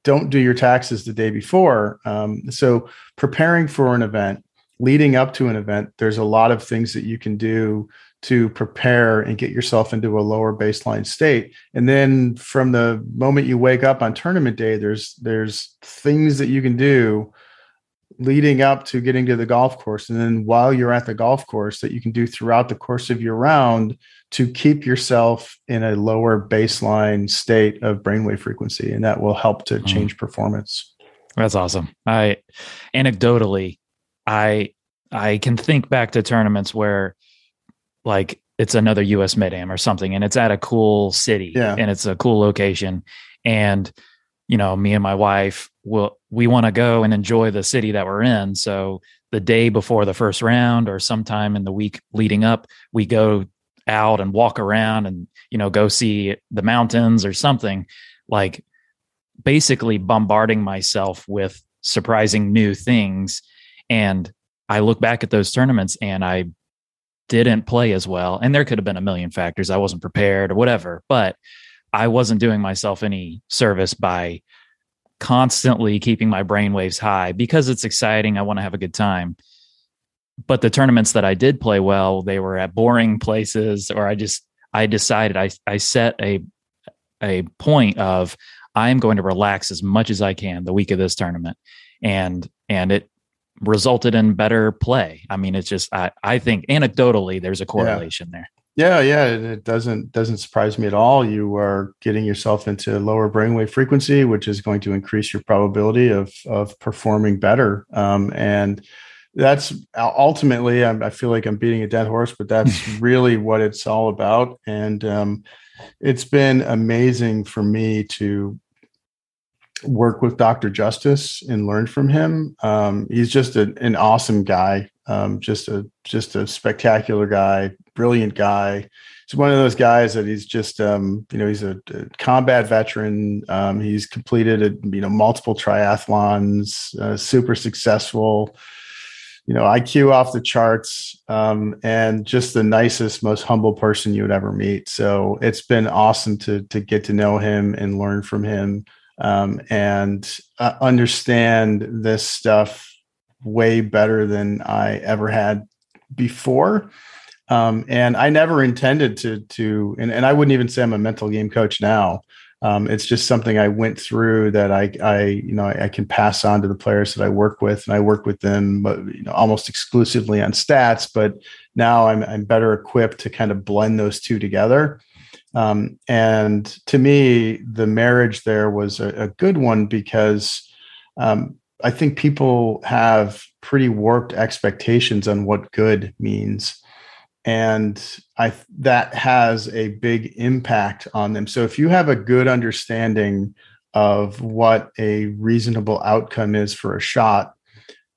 don't do your taxes the day before. Um, so preparing for an event, leading up to an event, there's a lot of things that you can do to prepare and get yourself into a lower baseline state and then from the moment you wake up on tournament day there's there's things that you can do leading up to getting to the golf course and then while you're at the golf course that you can do throughout the course of your round to keep yourself in a lower baseline state of brainwave frequency and that will help to mm-hmm. change mm. performance that's awesome i anecdotally i i can think back to tournaments where like it's another us mid-am or something and it's at a cool city yeah. and it's a cool location and you know, me and my wife will we want to go and enjoy the city that we're in. So the day before the first round or sometime in the week leading up, we go out and walk around and you know go see the mountains or something like basically bombarding myself with surprising new things and I look back at those tournaments and I didn't play as well and there could have been a million factors I wasn't prepared or whatever but I wasn't doing myself any service by constantly keeping my brain waves high because it's exciting. I want to have a good time. But the tournaments that I did play well, they were at boring places, or I just I decided I I set a a point of I am going to relax as much as I can the week of this tournament. And and it resulted in better play. I mean, it's just I, I think anecdotally there's a correlation yeah. there. Yeah, yeah, it doesn't doesn't surprise me at all. You are getting yourself into lower brainwave frequency, which is going to increase your probability of of performing better. Um, and that's ultimately, I, feel like I'm beating a dead horse, but that's really what it's all about. And um, it's been amazing for me to work with Dr. Justice and learn from him. Um, he's just a, an awesome guy, um, just a just a spectacular guy, brilliant guy. He's one of those guys that he's just, um, you know, he's a, a combat veteran. Um, he's completed, a, you know, multiple triathlons, uh, super successful. You know, IQ off the charts, um, and just the nicest, most humble person you would ever meet. So it's been awesome to to get to know him and learn from him, um, and uh, understand this stuff way better than I ever had before. Um, and I never intended to to, and, and I wouldn't even say I'm a mental game coach now um, it's just something I went through that I, I you know, I, I, can pass on to the players that I work with, and I work with them, but you know, almost exclusively on stats. But now I'm I'm better equipped to kind of blend those two together. Um, and to me, the marriage there was a, a good one because um, I think people have pretty warped expectations on what good means and i that has a big impact on them. So if you have a good understanding of what a reasonable outcome is for a shot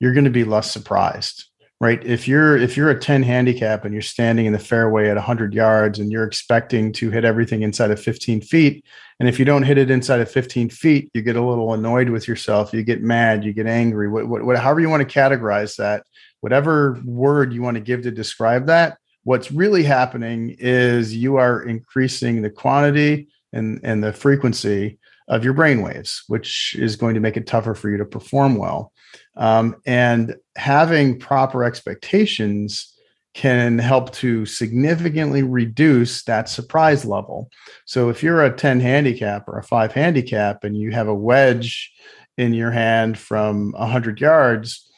you're going to be less surprised right? If you're if you're a 10 handicap and you're standing in the fairway at 100 yards and you're expecting to hit everything inside of 15 feet and if you don't hit it inside of 15 feet you get a little annoyed with yourself you get mad you get angry what, what, however you want to categorize that whatever word you want to give to describe that What's really happening is you are increasing the quantity and, and the frequency of your brain waves, which is going to make it tougher for you to perform well. Um, and having proper expectations can help to significantly reduce that surprise level. So if you're a 10 handicap or a five handicap and you have a wedge in your hand from 100 yards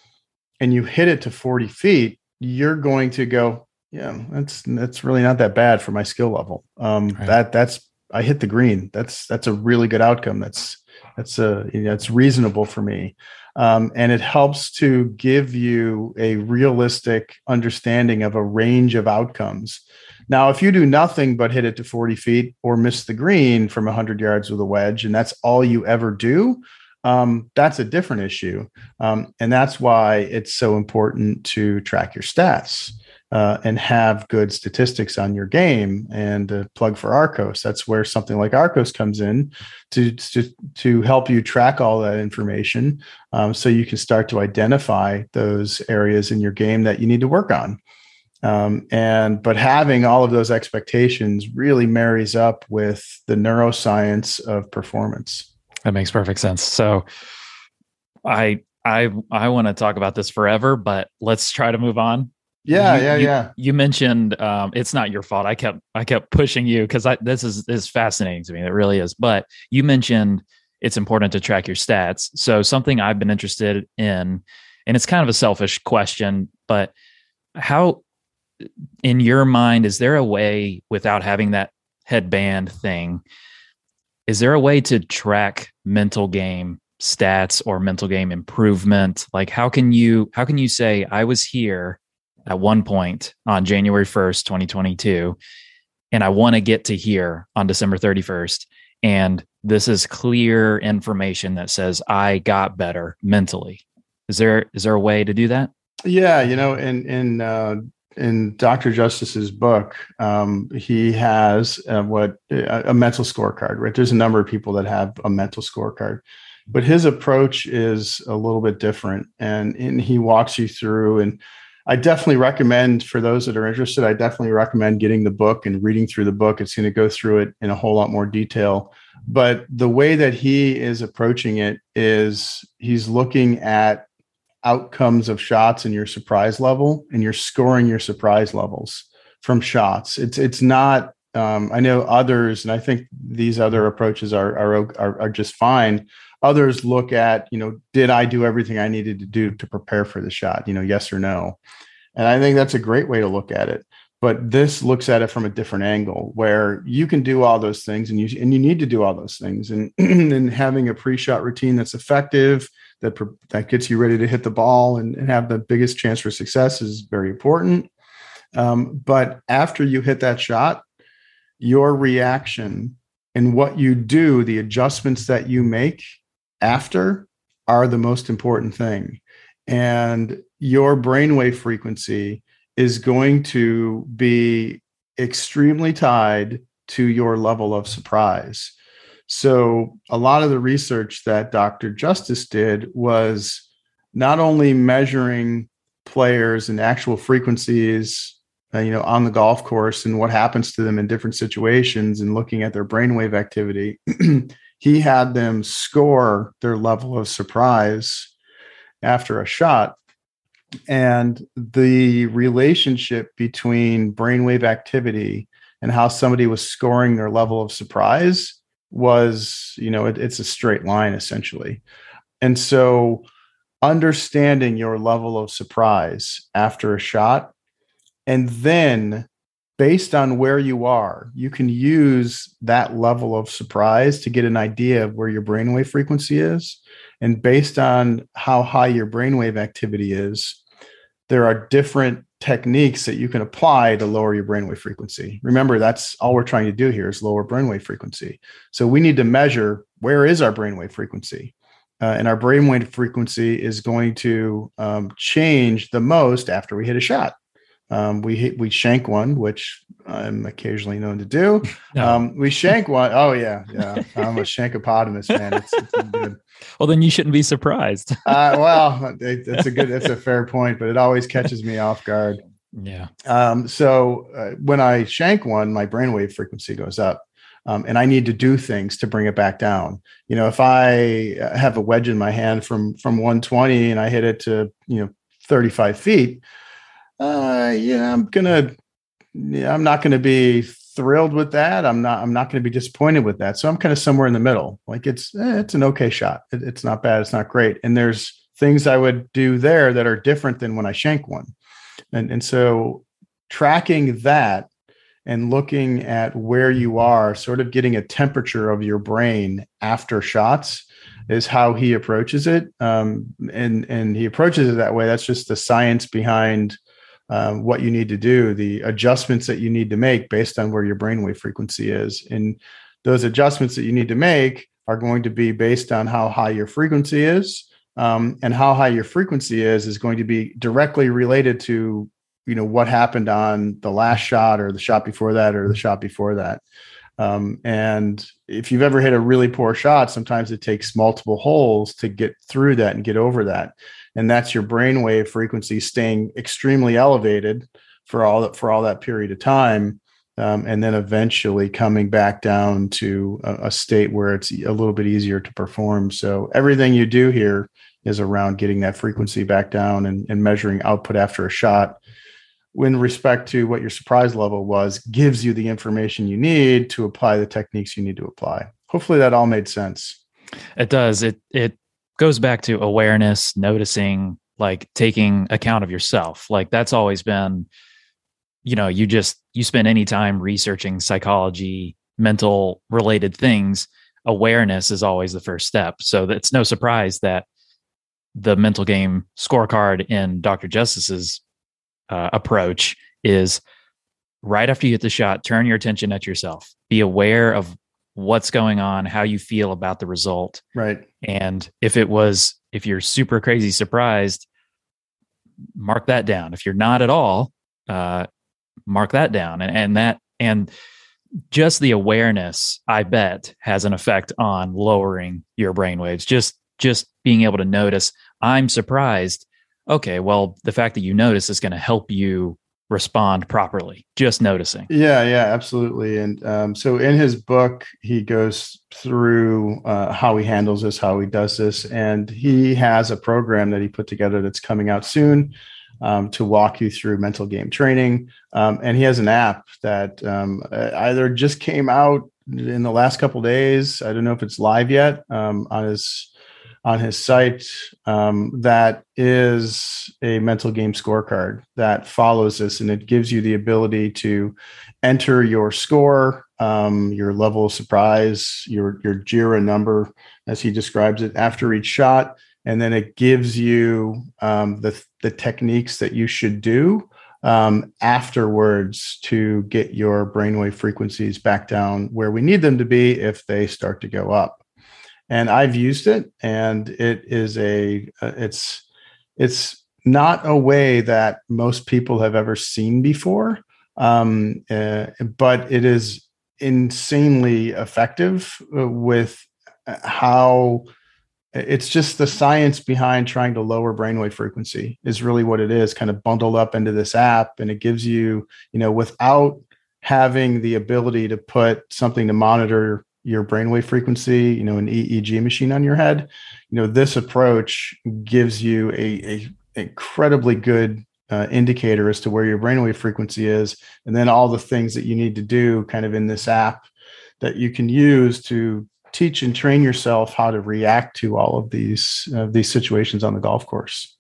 and you hit it to 40 feet, you're going to go, yeah, that's that's really not that bad for my skill level. Um, right. That that's I hit the green. That's that's a really good outcome. That's that's a it's reasonable for me, um, and it helps to give you a realistic understanding of a range of outcomes. Now, if you do nothing but hit it to 40 feet or miss the green from 100 yards with a wedge, and that's all you ever do, um, that's a different issue. Um, and that's why it's so important to track your stats uh, and have good statistics on your game. And plug for Arccos, that's where something like Arccos comes in to to, to help you track all that information, um, so you can start to identify those areas in your game that you need to work on. Um, and but having all of those expectations really marries up with the neuroscience of performance. That makes perfect sense. So, I I I want to talk about this forever, but let's try to move on. Yeah, you, yeah, you, yeah. You mentioned um, it's not your fault. I kept I kept pushing you because I this is is fascinating to me. It really is. But you mentioned it's important to track your stats. So something I've been interested in, and it's kind of a selfish question, but how, in your mind, is there a way without having that headband thing? Is there a way to track mental game stats or mental game improvement? Like how can you how can you say I was here? At one point on January 1st, 2022. And I want to get to here on December 31st. And this is clear information that says I got better mentally. Is there is there a way to do that? Yeah, you know, in in uh, in Dr. Justice's book, um, he has uh, what a, a mental scorecard. Right, there's a number of people that have a mental scorecard, but his approach is a little bit different, and, and he walks you through and I definitely recommend for those that are interested, I definitely recommend getting the book and reading through the book. It's going to go through it in a whole lot more detail. But the way that he is approaching it is he's looking at outcomes of shots and your surprise level and you're scoring your surprise levels from shots. It's it's not um, I know others, and I think these other approaches are, are are are just fine Others look at, you know, did I do everything I needed to do to prepare for the shot? You know, yes or no. And I think that's a great way to look at it. But this looks at it from a different angle where you can do all those things and you and you need to do all those things. And, and having a pre-shot routine that's effective, that that gets you ready to hit the ball and, and have the biggest chance for success is very important. Um, but after you hit that shot, your reaction and what you do, the adjustments that you make after are the most important thing. And your brainwave frequency is going to be extremely tied to your level of surprise. So, a lot of the research that Dr. Justice did was not only measuring players and actual frequencies uh, you know on the golf course and what happens to them in different situations and looking at their brainwave activity he had them score their level of surprise after a shot. And the relationship between brainwave activity and how somebody was scoring their level of surprise was you know it, it's a straight line essentially. And so understanding your level of surprise after a shot and then based on where you are you can use that level of surprise to get an idea of where your brainwave frequency is and based on how high your brainwave activity is there are different techniques that you can apply to lower your brainwave frequency. Remember, that's all we're trying to do here is lower brainwave frequency. So we need to measure where is our brainwave frequency. Uh, and our brainwave frequency is going to um, change the most after we hit a shot. Um, we hit, we shank one, which I'm occasionally known to do. No. Um, we shank one. Oh yeah, yeah. I'm a shankopotamus man. It's, it's good. Well, then you shouldn't be surprised. uh, well, it, it's a good, it's a fair point, but it always catches me off guard. Yeah. Um, so uh, when I shank one, my brainwave frequency goes up. Um, and I need to do things to bring it back down. You know, if I have a wedge in my hand from from 120 and I hit it to you know 35 feet, uh, yeah, I'm gonna, yeah, I'm not gonna be thrilled with that. I'm not. I'm not to be disappointed with that. So I'm kind of somewhere in the middle. Like it's eh, it's an okay shot. It, it's not bad. It's not great. And there's things I would do there that are different than when I shank one. And and so tracking that and looking at where you are, sort of getting a temperature of your brain after shots is how he approaches it. Um, and and he approaches it that way. That's just the science behind um, what you need to do, the adjustments that you need to make based on where your brainwave frequency is. And those adjustments that you need to make are going to be based on how high your frequency is. Um, and how high your frequency is is going to be directly related to you know what happened on the last shot or the shot before that or the shot before that um, and if you've ever hit a really poor shot sometimes it takes multiple holes to get through that and get over that and that's your brainwave frequency staying extremely elevated for all that for all that period of time um, and then eventually coming back down to a, a, state where it's a little bit easier to perform. So everything you do here is around getting that frequency back down and, and measuring output after a shot in respect to what your surprise level was gives you the information you need to apply the techniques you need to apply. Hopefully that all made sense. It does. It it goes back to awareness, noticing, like taking account of yourself. Like that's always been, you know, you just you spend any time researching psychology, mental related things, awareness is always the first step. So it's no surprise that the mental game scorecard in Dr. Justice's uh, approach is right after you hit the shot, turn your attention at yourself. Be aware of what's going on, how you feel about the result. Right. And if it was, if you're super crazy surprised, mark that down. If you're not at all, uh, mark that down. And, and that, and just the awareness, I bet, has an effect on lowering your brain waves. Just, just being able to notice, I'm surprised. Okay, well, the fact that you notice is going to help you respond properly just noticing. Yeah yeah absolutely. And um, so in his book he goes through uh, how he handles this how he does this and he has a program that he put together that's coming out soon um, to walk you through mental game training. Um, and he has an app that um, either just came out in the last couple days i don't know if it's live yet um, on his on his site um, that is a mental game scorecard that follows this and it gives you the ability to enter your score um, your level of surprise your your Gyra number as he describes it after each shot. And then it gives you um, the the techniques that you should do um, afterwards to get your brainwave frequencies back down where we need them to be if they start to go up and I've used it, and it is a uh, it's it's not a way that most people have ever seen before, um, uh, but it is insanely effective uh, with uh, how it's just the science behind trying to lower brainwave frequency is really what it is kind of bundled up into this app and it gives you you know without having the ability to put something to monitor your brainwave frequency you know an eeg machine on your head you know this approach gives you a, a incredibly good uh, indicator as to where your brainwave frequency is and then all the things that you need to do kind of in this app that you can use to teach and train yourself how to react to all of these uh, these situations on the golf course.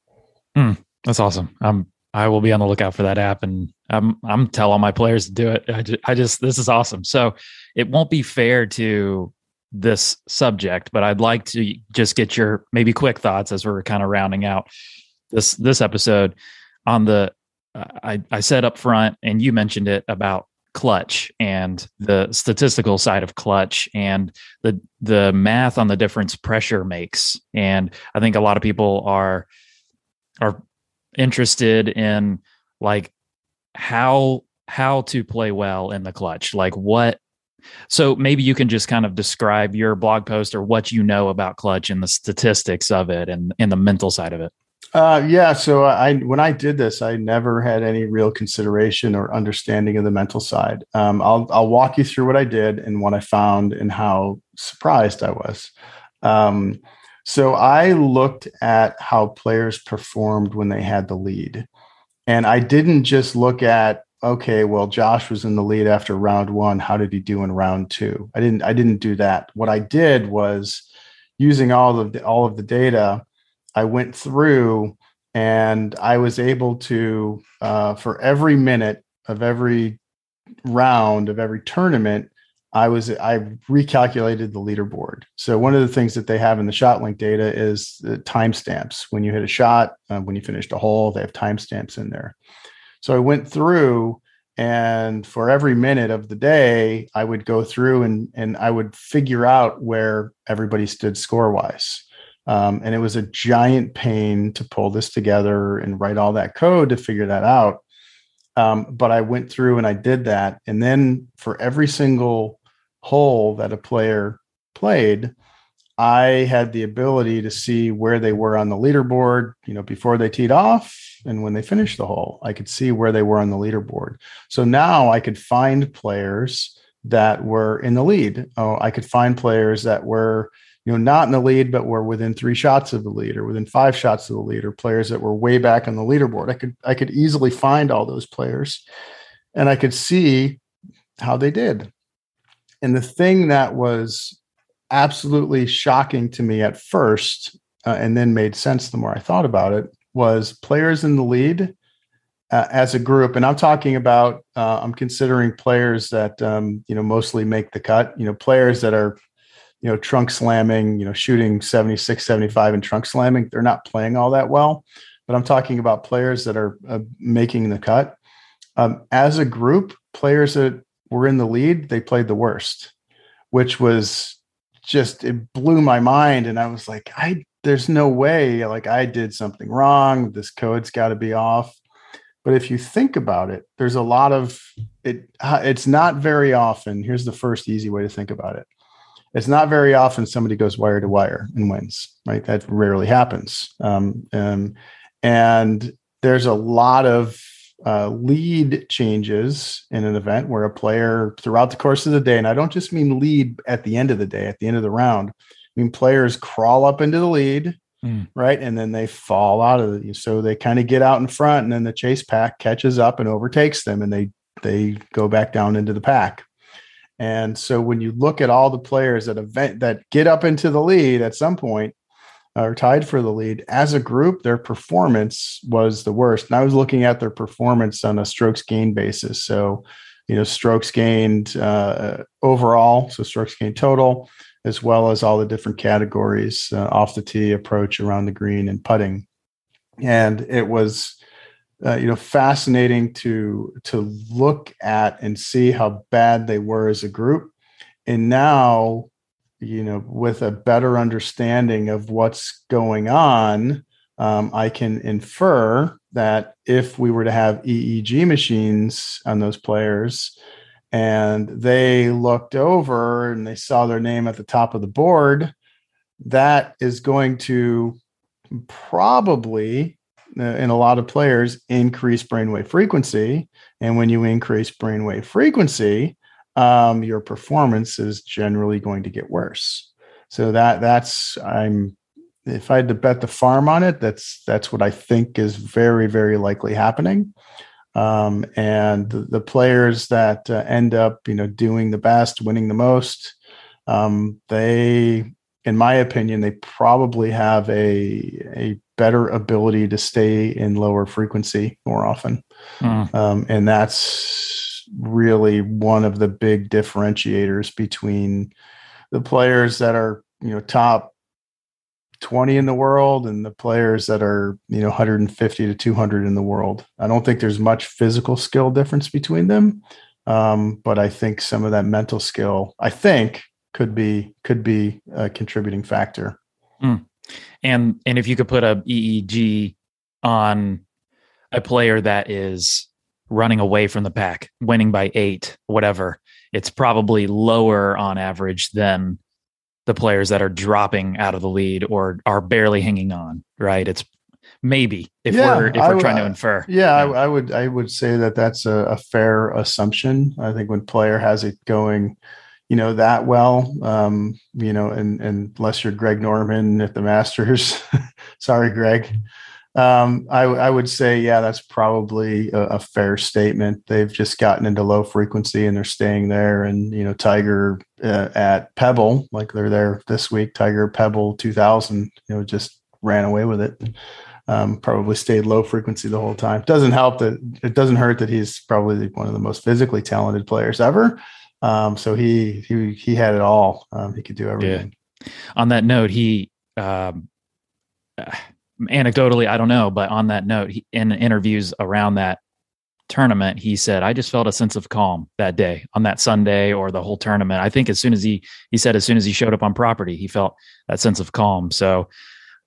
Mm, that's awesome. I'm I will be on the lookout for that app, and I'm I'm tell all my players to do it. I just, I just this is awesome. So it won't be fair to this subject, but I'd like to just get your maybe quick thoughts as we're kind of rounding out this this episode on the. Uh, I I said up front, and you mentioned it about clutch and the statistical side of clutch and the the math on the difference pressure makes and i think a lot of people are are interested in like how how to play well in the clutch like what so maybe you can just kind of describe your blog post or what you know about clutch and the statistics of it and and the mental side of it uh, yeah. So I, when I did this, I never had any real consideration or understanding of the mental side. Um, I'll, I'll walk you through what I did and what I found and how surprised I was. Um, so I looked at how players performed when they had the lead, and I didn't just look at okay, well, Josh was in the lead after round one. How did he do in round two? I didn't. I didn't do that. What I did was using all of the all of the data I went through and I was able to, uh, for every minute of every round of every tournament, I was I recalculated the leaderboard. So one of the things that they have in the ShotLink data is timestamps. When you hit a shot, uh, when you finished a hole, they have timestamps in there. So I went through and for every minute of the day, I would go through and and I would figure out where everybody stood score wise. Um, and it was a giant pain to pull this together and write all that code to figure that out. Um, but I went through and I did that. And then for every single hole that a player played, I had the ability to see where they were on the leaderboard, you know, before they teed off and when they finished the hole. I could see where they were on the leaderboard. So now I could find players that were in the lead. Oh, I could find players that were you know, not in the lead, but were within three shots of the lead or within five shots of the lead, or players that were way back on the leaderboard. I could I could easily find all those players, and I could see how they did. And the thing that was absolutely shocking to me at first, uh, and then made sense the more I thought about it, was players in the lead uh, as a group. And I'm talking about uh, I'm considering players that um, you know mostly make the cut. You know, players that are you know, trunk slamming, you know, shooting 76, 75 and trunk slamming, they're not playing all that well. But I'm talking about players that are uh, making the cut. Um, as a group, players that were in the lead, they played the worst, which was just, it blew my mind. And I was like, I, there's no way, like, I did something wrong. This code's got to be off. But if you think about it, there's a lot of it. Uh, it's not very often. Here's the first easy way to think about it it's not very often somebody goes wire to wire and wins, right? That rarely happens. Um, um, and there's a lot of uh, lead changes in an event where a player throughout the course of the day, and I don't just mean lead at the end of the day, at the end of the round, I mean players crawl up into the lead, mm. right? And then they fall out of it. So they kind of get out in front, and then the chase pack catches up and overtakes them, and they they go back down into the pack. And so when you look at all the players that event that get up into the lead at some point or tied for the lead as a group, their performance was the worst. And I was looking at their performance on a strokes gain basis. So, you know, strokes gained uh, overall, so strokes gained total, as well as all the different categories uh, off the tee, approach around the green, and putting. And it was uh, you know fascinating to to look at and see how bad they were as a group and now you know with a better understanding of what's going on um, i can infer that if we were to have eeg machines on those players and they looked over and they saw their name at the top of the board that is going to probably uh, in a lot of players increase brainwave frequency. And when you increase brainwave frequency um, your performance is generally going to get worse. So that that's i'm if i had to bet the farm on it that's that's what i think is very very likely happening um, and the, the, players that uh, end up you know doing the best winning the most um, they in my opinion they probably have a a better ability to stay in lower frequency more often mm. um, and that's really one of the big differentiators between the players that are you know top 20 in the world and the players that are you know 150 to 200 in the world i don't think there's much physical skill difference between them um, but i think some of that mental skill i think could be could be a contributing factor mm. and and if you could put a eeg on a player that is running away from the pack winning by eight whatever it's probably lower on average than the players that are dropping out of the lead or are barely hanging on, right? It's maybe if yeah, we're if we're trying to infer. Yeah, yeah. I, I, would I would say that that's a, a, fair assumption. I think when player has it going, you know that well, um, you know, and, and unless you're Greg Norman at the Masters, sorry, Greg, um, I, I, would say, yeah, that's probably a, a, fair statement. They've just gotten into low frequency and they're staying there. And you know, Tiger uh, at Pebble, like they're there this week. Tiger Pebble 2000, you know, just ran away with it. Um, probably stayed low frequency the whole time. Doesn't help that it doesn't hurt that he's probably one of the most physically talented players ever. Um, so he he he had it all. Um, he could do everything. Yeah. On that note, he. Um, anecdotally, I don't know, but on that note, he, in interviews around that tournament, he said, "I just felt a sense of calm that day, on that Sunday, or the whole tournament. I think as soon as he he said as soon as he showed up on property, he felt that sense of calm. So,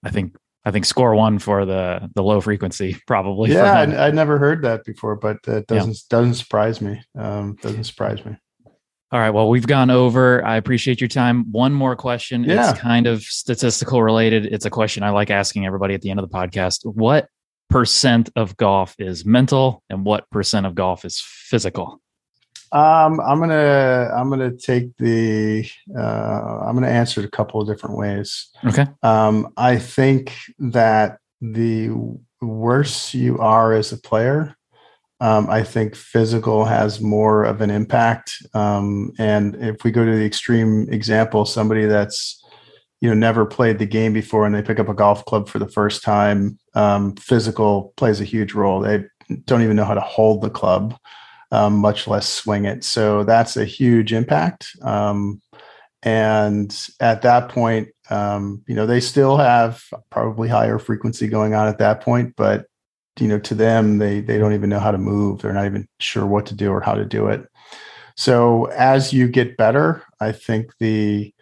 I think I think score one for the the low frequency probably. Yeah, I, would never heard that before, but that doesn't yeah. doesn't surprise me. Um, doesn't surprise me. All right. Well, we've gone over. I appreciate your time. One more question. Yeah. It's kind of statistical related. It's a question I like asking everybody at the end of the podcast. What percent of golf is mental and what percent of golf is physical? Um, I'm gonna I'm gonna take the uh, I'm gonna answer it a couple of different ways. Okay. Um, I think that the worse you are as a player, um, I think physical has more of an impact. Um, and if we go to the extreme example, somebody that's you know never played the game before and they pick up a golf club for the first time, um, physical plays a huge role. They don't even know how to hold the club, um, much less swing it. So that's a huge impact. Um, and at that point, um, you know they still have probably higher frequency going on at that point, but you know to them they they don't even know how to move. They're not even sure what to do or how to do it. So as you get better i think the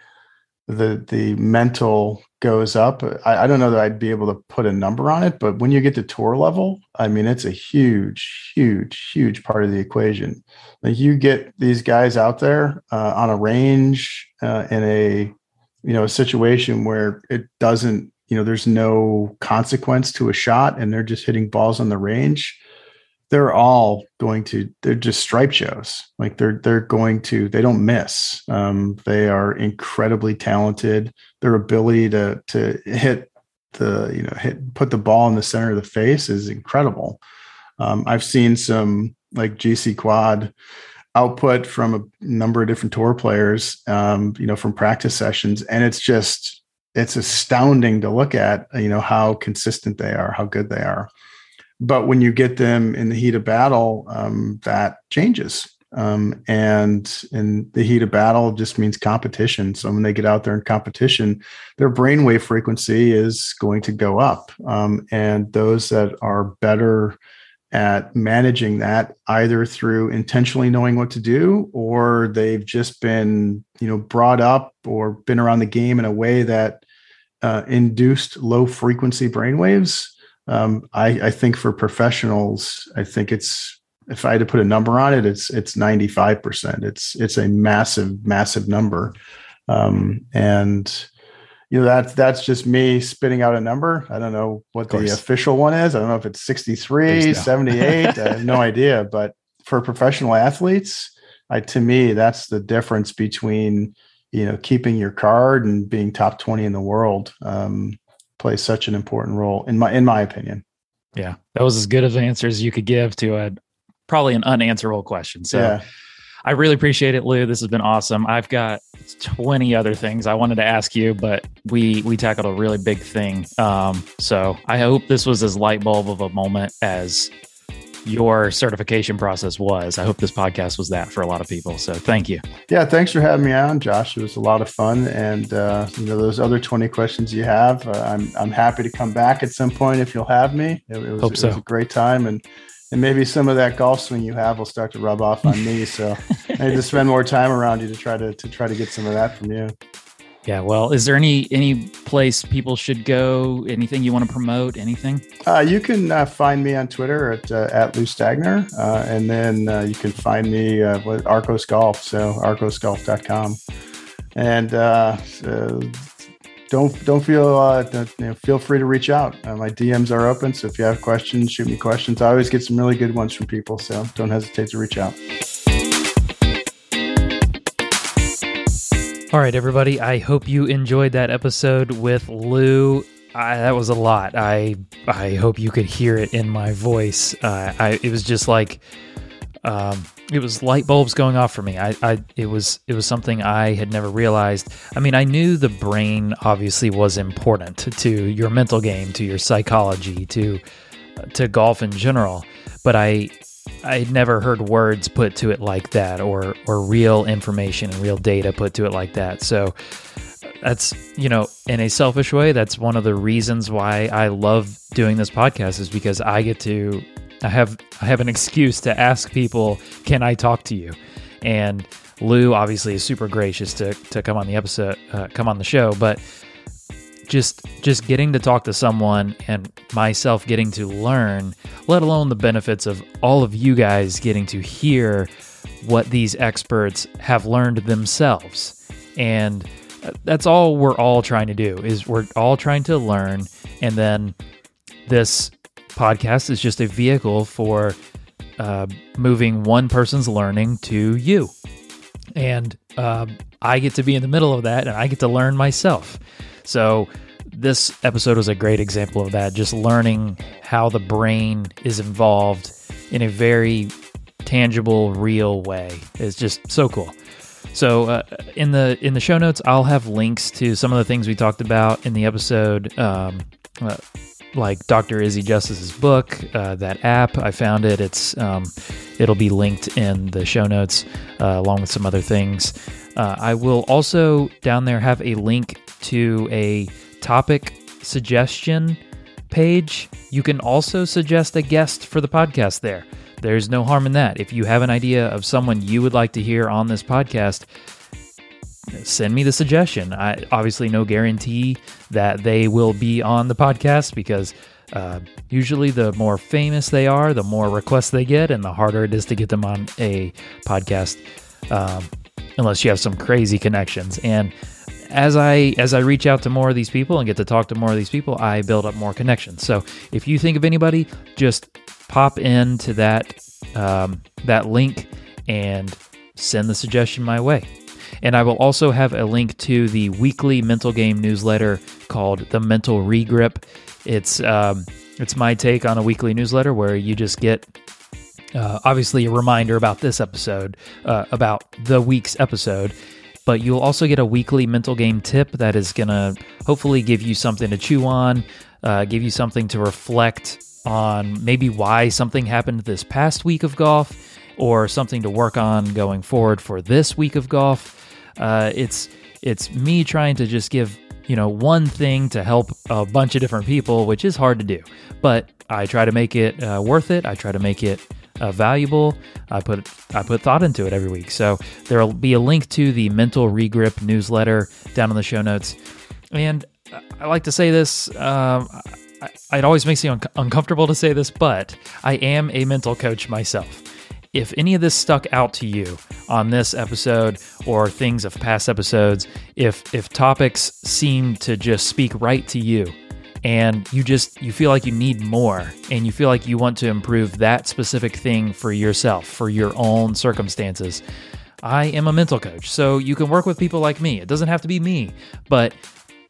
the the mental goes up. I, I, don't know that i'd be able to put a number on it but when you get to tour level i mean it's a huge huge huge part of the equation. Like you get these guys out there uh, on a range uh, in a you know a situation where it doesn't you know there's no consequence to a shot and they're just hitting balls on the range they're all going to they're just stripe shows. Like they're they're going to they don't miss. Um, they are incredibly talented. Their ability to to hit the you know hit put the ball in the center of the face is incredible. Um, i've seen some like GCQuad output from a number of different tour players um, you know from practice sessions and it's just it's astounding to look at you know how consistent they are how good they are. But when you get them in the heat of battle um, that changes. Um, and in the heat of battle just means competition. So when they get out there in competition their brainwave frequency is going to go up. Um, and those that are better at managing that either through intentionally knowing what to do or they've just been you know brought up or been around the game in a way that uh, induced low frequency brainwaves um, I, I think for professionals i think it's if i had to put a number on it it's it's 95% it's it's a massive massive number. Um, and you know that's that's just me spitting out a number. I don't know what the official one is. I don't know if it's 63 78 i have no idea. But for professional athletes I, to me that's the difference between you know keeping your card and being top 20 in the world um, plays such an important role in my in my opinion. Yeah. That was as good of an answer as you could give to a probably an unanswerable question. So yeah. I really appreciate it, Lou. This has been awesome. I've got 20 other things I wanted to ask you, but we we tackled a really big thing. Um, so I hope this was as light bulb of a moment as your certification process was. I hope this podcast was that for a lot of people. So thank you. Yeah, thanks for having me on, Josh. It was a lot of fun, and uh, you know those other 20 questions you have, uh, I'm I'm happy to come back at some point if you'll have me. It, it was, hope so. it was a great time and and maybe some of that golf swing you have will start to rub off on me. So I need to spend more time around you to try to to try to get some of that from you. Yeah, well, is there any any place people should go? Anything you want to promote? Anything? Uh, you can uh, find me on Twitter at uh, at Lou Stagner, uh, and then uh, you can find me uh, with Arccos Golf, so arccosgolf.com. And don't don't feel uh, you know, feel free to reach out. Uh, my DMs are open, so if you have questions, shoot me questions. I always get some really good ones from people, so don't hesitate to reach out. All right, everybody. I hope you enjoyed that episode with Lou. I, that was a lot. I I hope you could hear it in my voice. Uh, I it was just like um, it was light bulbs going off for me. I, I, it was, it was something I had never realized. I mean, I knew the brain obviously was important to your mental game, to your psychology, to, to golf in general, but I, I had never heard words put to it like that, or, or real information and real data put to it like that. So that's you know in a selfish way that's one of the reasons why i love doing this podcast is because i get to I have I have an excuse to ask people, "Can I talk to you?" And Lou obviously is super gracious to to come on the episode, uh, come on the show, but just just getting to talk to someone and myself getting to learn, let alone the benefits of all of you guys getting to hear what these experts have learned themselves. And uh, that's all we're all trying to do is we're all trying to learn and then this podcast is just a vehicle for uh, moving one person's learning to you. And uh, I get to be in the middle of that and I get to learn myself. So, this episode was a great example of that, just learning how the brain is involved in a very tangible, real way. It's just so cool. So uh, in the in the show notes, I'll have links to some of the things we talked about in the episode. Um, uh, like Dr. Izzy Justice's book, uh, that app. I found it. It's um, it'll be linked in the show notes uh, along with some other things. Uh, I will also down there have a link to a topic suggestion page. You can also suggest a guest for the podcast there. There's no harm in that. If you have an idea of someone you would like to hear on this podcast, send me the suggestion. I obviously no guarantee that they will be on the podcast because uh, usually the more famous they are, the more requests they get, and the harder it is to get them on a podcast. Um, unless you have some crazy connections. And as I as I reach out to more of these people and get to talk to more of these people, I build up more connections. So if you think of anybody, just pop into that um, that link and send the suggestion my way. And I will also have a link to the weekly mental game newsletter called the Mental Regrip. It's um, it's my take on a weekly newsletter where you just get uh, obviously a reminder about this episode, uh, about the week's episode, but you'll also get a weekly mental game tip that is going to hopefully give you something to chew on, uh, give you something to reflect on maybe why something happened this past week of golf or something to work on going forward for this week of golf. Uh, it's it's me trying to just give you know one thing to help a bunch of different people, which is hard to do. But I try to make it uh, worth it. I try to make it uh, valuable. I put I put thought into it every week. So there'll be a link to the Mental Regrip newsletter down in the show notes. And I like to say this. Um, I, it always makes me un- uncomfortable to say this, but I am a mental coach myself. If any of this stuck out to you on this episode or things of past episodes, if if topics seem to just speak right to you and you just you feel like you need more and you feel like you want to improve that specific thing for yourself, for your own circumstances, I am a mental coach. So you can work with people like me. It doesn't have to be me, but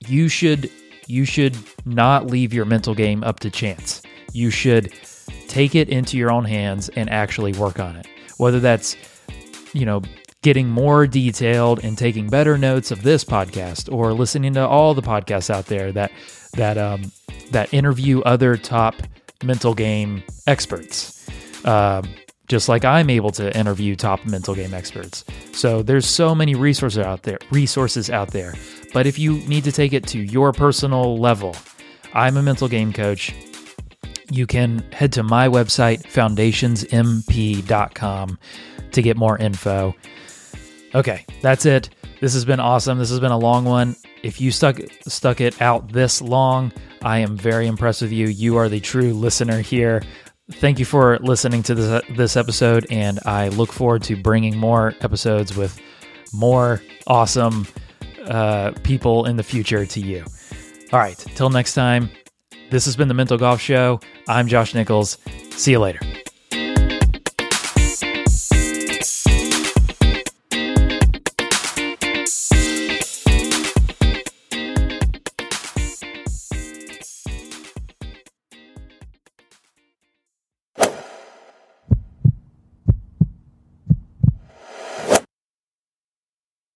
you should you should not leave your mental game up to chance. You should take it into your own hands and actually work on it. Whether that's, you know, getting more detailed and taking better notes of this podcast or listening to all the podcasts out there that that um, that interview other top mental game experts. Um, just like I'm able to interview top mental game experts. So there's so many resources out there, resources out there. But if you need to take it to your personal level, I'm a mental game coach. You can head to my website foundationsmp.com to get more info. Okay, that's it. This has been awesome. This has been a long one. If you stuck stuck it out this long, I am very impressed with you. You are the true listener here. Thank you for listening to this this episode and I look forward to bringing more episodes with more awesome uh, people in the future to you. All right, till next time. This has been the Mental Golf Show. I'm Josh Nichols. See you later.